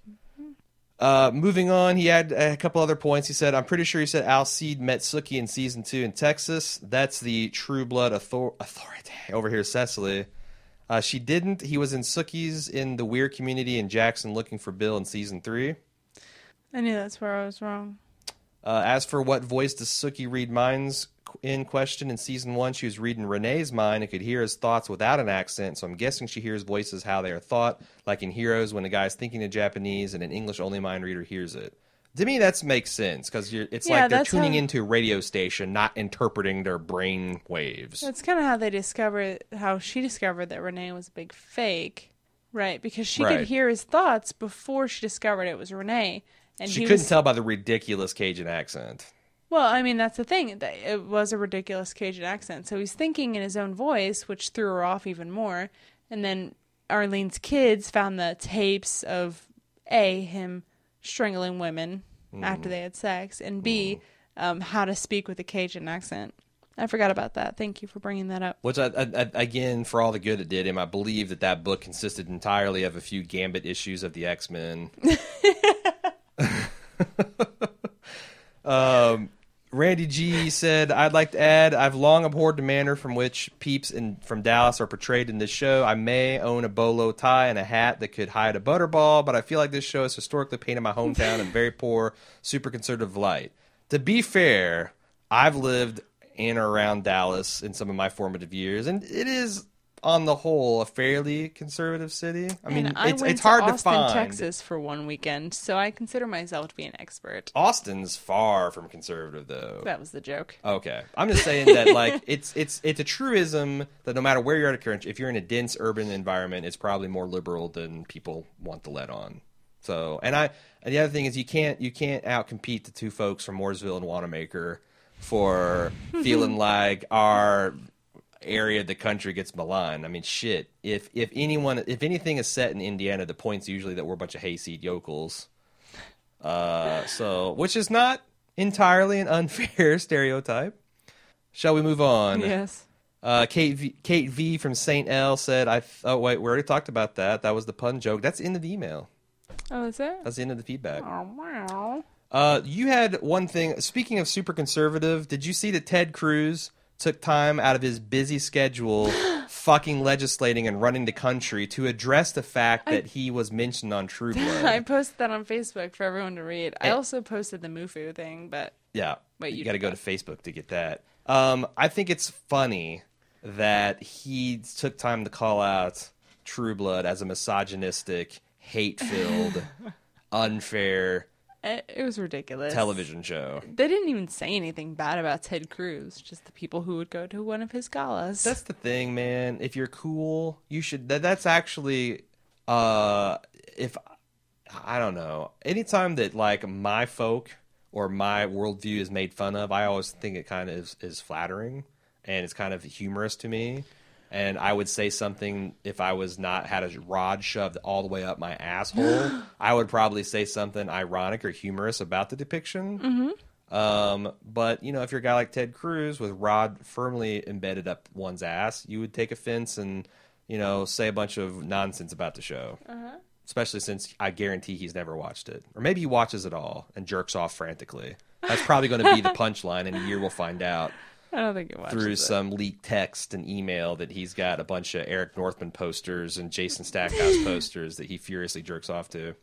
Uh, moving on, he had a couple other points. He said, "I'm pretty sure he said Alcide met Sookie in season two in Texas. That's the True Blood author- authority over here, Cecily." Uh, she didn't. He was in Sookie's in the Weird Community in Jackson looking for Bill in season three. I knew that's where I was wrong. Uh, as for what voice does Sookie read minds in question in season one, she was reading Renee's mind and could hear his thoughts without an accent. So I'm guessing she hears voices how they are thought, like in Heroes when a guy's thinking in Japanese and an English only mind reader hears it. To me, that makes sense because it's Yeah, like they're tuning how- into a radio station, not interpreting their brain waves. That's kind of how they discovered, how she discovered that Renee was a big fake. Right, because she Right. could hear his thoughts before she discovered it was Renee. And She couldn't was, tell by the ridiculous Cajun accent. Well, I mean, that's the thing. It was a ridiculous Cajun accent. So he's thinking in his own voice, which threw her off even more. And then Arlene's kids found the tapes of A, him strangling women after they had sex, and B, um, how to speak with a Cajun accent. I forgot about that. Thank you for bringing that up. Which, I, I, I- again, for all the good it did him, I believe that that book consisted entirely of a few Gambit issues of the X Men. [laughs] [laughs] um, Randy G said, "I'd like to add, I've long abhorred the manner from which peeps in from Dallas are portrayed in this show. I may own a bolo tie and a hat that could hide a butterball, but I feel like this show has historically painted my hometown in very poor, super conservative light. To be fair, I've lived in or around Dallas in some of my formative years, and it is." On the whole, a fairly conservative city. I mean, I it's, it's hard to to, Austin, find. Texas for one weekend, so I consider myself to be an expert. Austin's far from conservative, though. That was the joke. Okay, I'm just saying that [laughs] like it's it's it's a truism that no matter where you're at a country, if you're in a dense urban environment, it's probably more liberal than people want to let on. So, and I and the other thing is you can't you can't outcompete the two folks from Mooresville and Wanamaker for [laughs] feeling like our area of the country gets maligned. I mean, shit. If if anyone if anything is set in Indiana, the point's usually that we're a bunch of hayseed yokels. Uh, so which is not entirely an unfair [laughs] stereotype. Shall we move on? Yes. Uh, Kate v, Kate V from Saint L said, "I oh wait, we already talked about that. That was the pun joke. That's the end of the email. Oh, is it? That's the end of the feedback. Oh, wow. Uh, you had one thing. Speaking of super conservative, did you see that Ted Cruz took time out of his busy schedule, [gasps] fucking legislating and running the country to address the fact that he was mentioned on True [laughs] Blood? I posted that on Facebook for everyone to read. I also posted the Mufu thing, but Yeah. Wait, you, you got to go to Facebook to get that. Um, I think it's funny that he took time to call out True Blood as a misogynistic, hate-filled, [laughs] unfair it, it was ridiculous. television show. They didn't even say anything bad about Ted Cruz, just the people who would go to one of his galas. That's the thing, man. If you're cool, you should. That, that's actually, uh, if I don't know, anytime that like my folk or my worldview is made fun of, I always think it kind of is, is flattering and it's kind of humorous to me. And I would say something if I was not had a rod shoved all the way up my asshole. [gasps] I would probably say something ironic or humorous about the depiction. Mm-hmm. Um, but you know, if you're a guy like Ted Cruz with rod firmly embedded up one's ass, you would take offense and you know say a bunch of nonsense about the show. Uh-huh. Especially since I guarantee he's never watched it, or maybe he watches it all and jerks off frantically. That's probably going to be the [laughs] punchline. In a year, we'll find out I don't think it watches through it. some leaked text and email that he's got a bunch of Eric Northman posters and Jason Stackhouse [laughs] posters that he furiously jerks off to.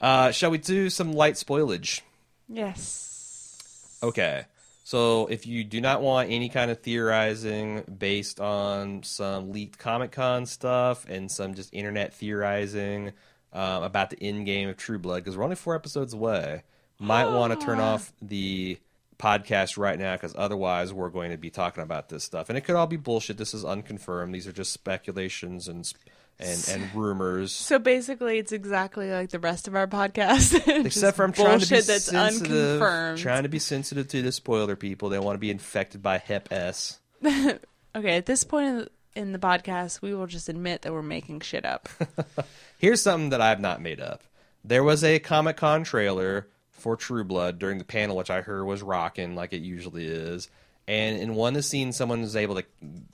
Uh, shall we do some light spoilage? Yes. Okay. So if you do not want any kind of theorizing based on some leaked Comic Con stuff and some just internet theorizing um, about the end game of True Blood, because we're only four episodes away, might want to turn [gasps] off the podcast right now because otherwise we're going to be talking about this stuff and it could all be bullshit. This is unconfirmed. These are just speculations and and and rumors. So basically, it's exactly like the rest of our podcast, [laughs] Except for I'm trying to be bullshit that's sensitive. unconfirmed. Trying to be sensitive to the spoiler people. They want to be infected by Hep S. [laughs] Okay, at this point in the, in the podcast, we will just admit that we're making shit up. [laughs] Here's something that I have not made up. There was a Comic Con trailer for True Blood during the panel, which I heard was rocking like it usually is. And in one of the scenes, someone was able to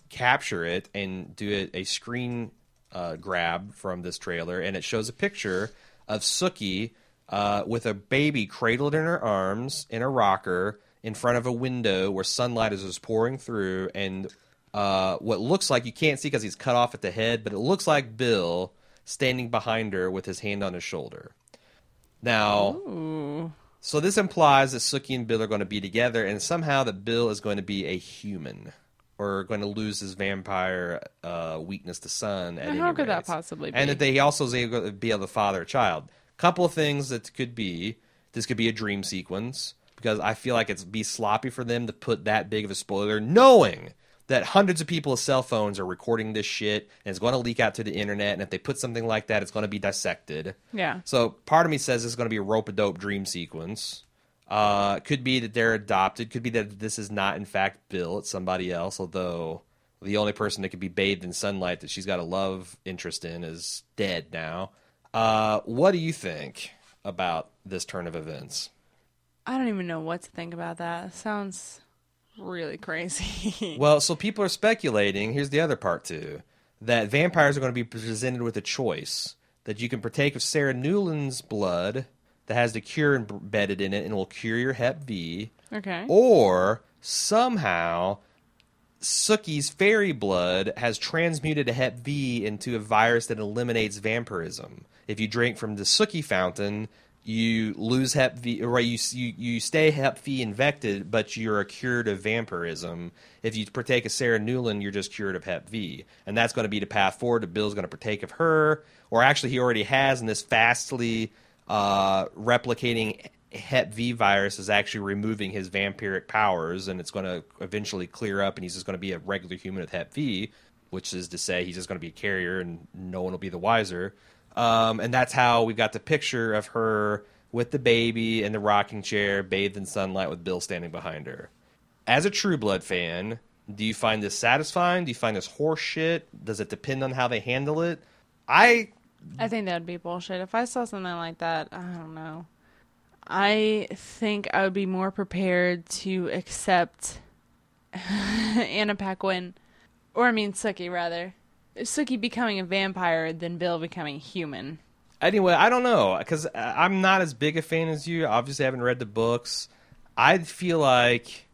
capture it and do a, a screen uh, grab from this trailer, and it shows a picture of Sookie uh, with a baby cradled in her arms in a rocker in front of a window where sunlight is just pouring through, and uh, what looks like you can't see because he's cut off at the head, but it looks like Bill standing behind her with his hand on his shoulder. Now, Ooh. so this implies that Sookie and Bill are going to be together, and somehow that Bill is going to be a human or going to lose his vampire uh, weakness to sun. At how could that rate. possibly And be? that they also is able to be able to father a child. Couple of things that could be. This could be a dream sequence because I feel like it's be sloppy for them to put that big of a spoiler, knowing that hundreds of people's cell phones are recording this shit and it's going to leak out to the internet. And if they put something like that, it's going to be dissected. Yeah. So part of me says it's going to be a rope a dope dream sequence. Uh, could be that they're adopted. Could be that this is not in fact Bill. It's somebody else. Although the only person that could be bathed in sunlight that she's got a love interest in is dead now. Uh, what do you think about this turn of events? I don't even know what to think about that. Sounds really crazy. [laughs] Well, so people are speculating. Here's the other part too: that vampires are going to be presented with a choice that you can partake of Sarah Newlin's blood that has the cure embedded in it and will cure your Hep V, okay. or somehow Sookie's fairy blood has transmuted a Hep V into a virus that eliminates vampirism. If you drink from the Sookie fountain, you lose Hep V, or you you you stay Hep V infected, but you're a cured of vampirism. If you partake of Sarah Newlin, you're just cured of Hep V, and that's going to be the path forward. Bill's going to partake of her, or actually he already has, and this fastly uh, replicating Hep V virus is actually removing his vampiric powers, and it's going to eventually clear up, and he's just going to be a regular human with Hep V, which is to say he's just going to be a carrier, and no one will be the wiser. Um, and that's how we got the picture of her with the baby in the rocking chair, bathed in sunlight, with Bill standing behind her. As a True Blood fan, do you find this satisfying? Do you find this horseshit? Does it depend on how they handle it? I I think that would be bullshit. If I saw something like that, I don't know. I think I would be more prepared to accept [laughs] Anna Paquin, or I mean Sookie rather, Sookie becoming a vampire than Bill becoming human. anyway, I don't know because I'm not as big a fan as you. Obviously, I haven't read the books. I feel like,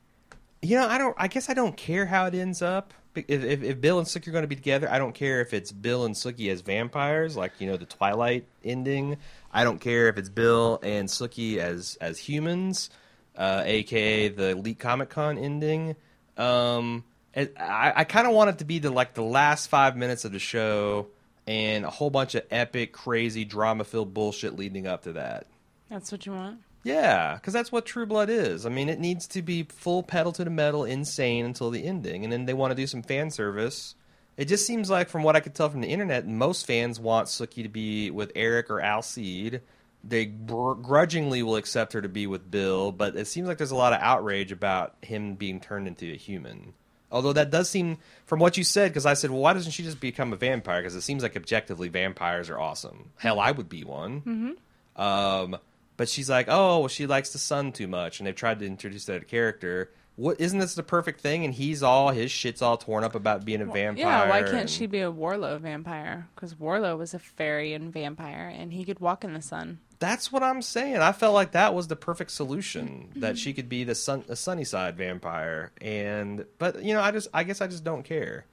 you know, I don't. I guess I don't care how it ends up. If, if, if Bill and Sookie are going to be together, I don't care if it's Bill and Sookie as vampires, like you know the Twilight ending. I don't care if it's Bill and Sookie as as humans, uh, aka the Elite Comic Con ending. Um, it, I, I kind of want it to be the like the last five minutes of the show and a whole bunch of epic, crazy, drama filled bullshit leading up to that. That's what you want. Yeah, because that's what True Blood is. I mean, it needs to be full pedal to the metal, insane until the ending, and then they want to do some fan service. It just seems like, from what I could tell from the internet, most fans want Sookie to be with Eric or Alcide. They grudgingly will accept her to be with Bill, but it seems like there's a lot of outrage about him being turned into a human. Although that does seem, from what you said, because I said, well, why doesn't she just become a vampire? Because it seems like objectively vampires are awesome. Hell, I would be one. Mm-hmm. Um, but she's like, oh, well, she likes the sun too much, and they've tried to introduce that character. What isn't this the perfect thing? And he's all his shit's all torn up about being a vampire. Yeah, why can't and- she be a Warlow vampire? Because Warlow was a fairy and vampire, and he could walk in the sun. That's what I'm saying. I felt like that was the perfect solution that mm-hmm. she could be the sun, a sunny side vampire. And but you know, I just I guess I just don't care.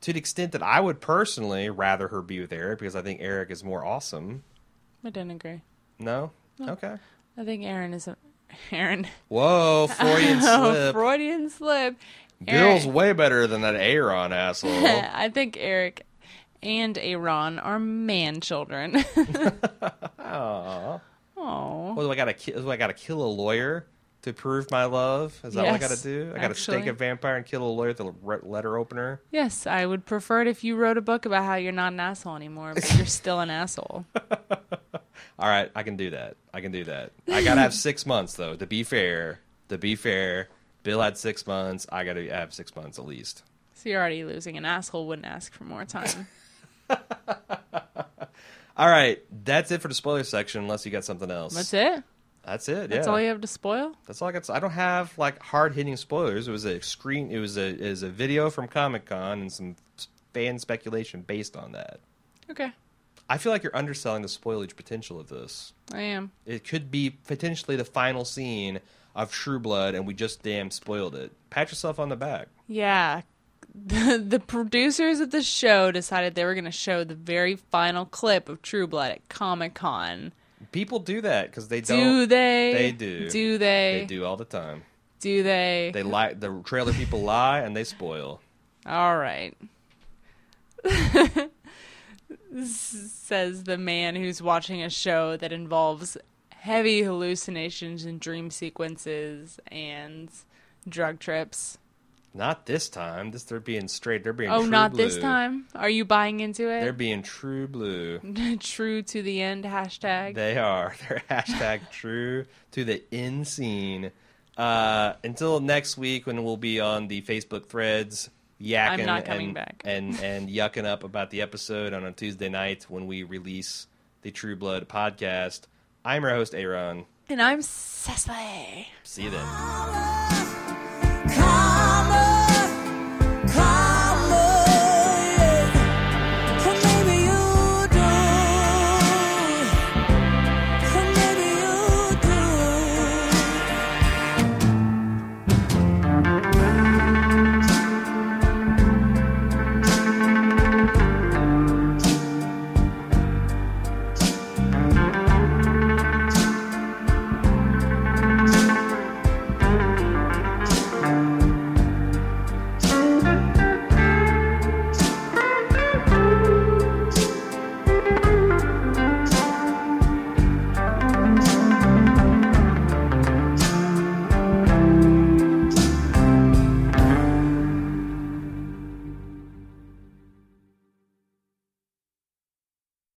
To the extent that I would personally rather her be with Eric because I think Eric is more awesome. I didn't agree. No, okay. I think Aaron is a Aaron. Whoa, [laughs] Freudian Oh, slip. Freudian slip. Bill's Aaron- way better than that Aaron asshole. [laughs] I think Eric and Aaron are man children. Aww. Oh, What do I gotta? ki- Do I gotta kill a lawyer to prove my love? Is that what I gotta do? I gotta stake a vampire and kill a lawyer with a re- letter opener. yes. I would prefer it if you wrote a book about how you're not an asshole anymore, but you're [laughs] still an asshole. All right, I can do that. I can do that. I gotta have six months though. To be fair, to be fair, Bill had six months. I gotta have six months at least. So you're already losing. An asshole wouldn't ask for more time. [laughs] [laughs] All right, that's it for the spoiler section. Unless you got something else. That's it. That's it. That's yeah. all you have to spoil. That's all I got. I don't have like hard hitting spoilers. It was a screen. It was a is a video from Comic Con and some fan speculation based on that. Okay, I feel like you're underselling the spoilage potential of this. I am. It could be potentially the final scene of True Blood, and we just damn spoiled it. Pat yourself on the back. Yeah. The, the producers of the show decided they were going to show the very final clip of True Blood at Comic Con. People do that because they Do don't. they? They do. Do they? They do all the time. Do they? They lie. The trailer people lie and they spoil. All right. [laughs] Says the man who's watching a show that involves heavy hallucinations and dream sequences and drug trips. Not this time. This they're being straight. They're being Oh, true not blue. this time. Are you buying into it? They're being true blue. [laughs] True to the end hashtag. They are. [laughs] They're hashtag true to the in scene. Uh, until next week when we'll be on the Facebook threads yakking I'm not coming and, back. and [laughs] and yucking up about the episode on a Tuesday night when we release the True Blood podcast. I'm your host Aaron. and I'm Cecily. See you then. All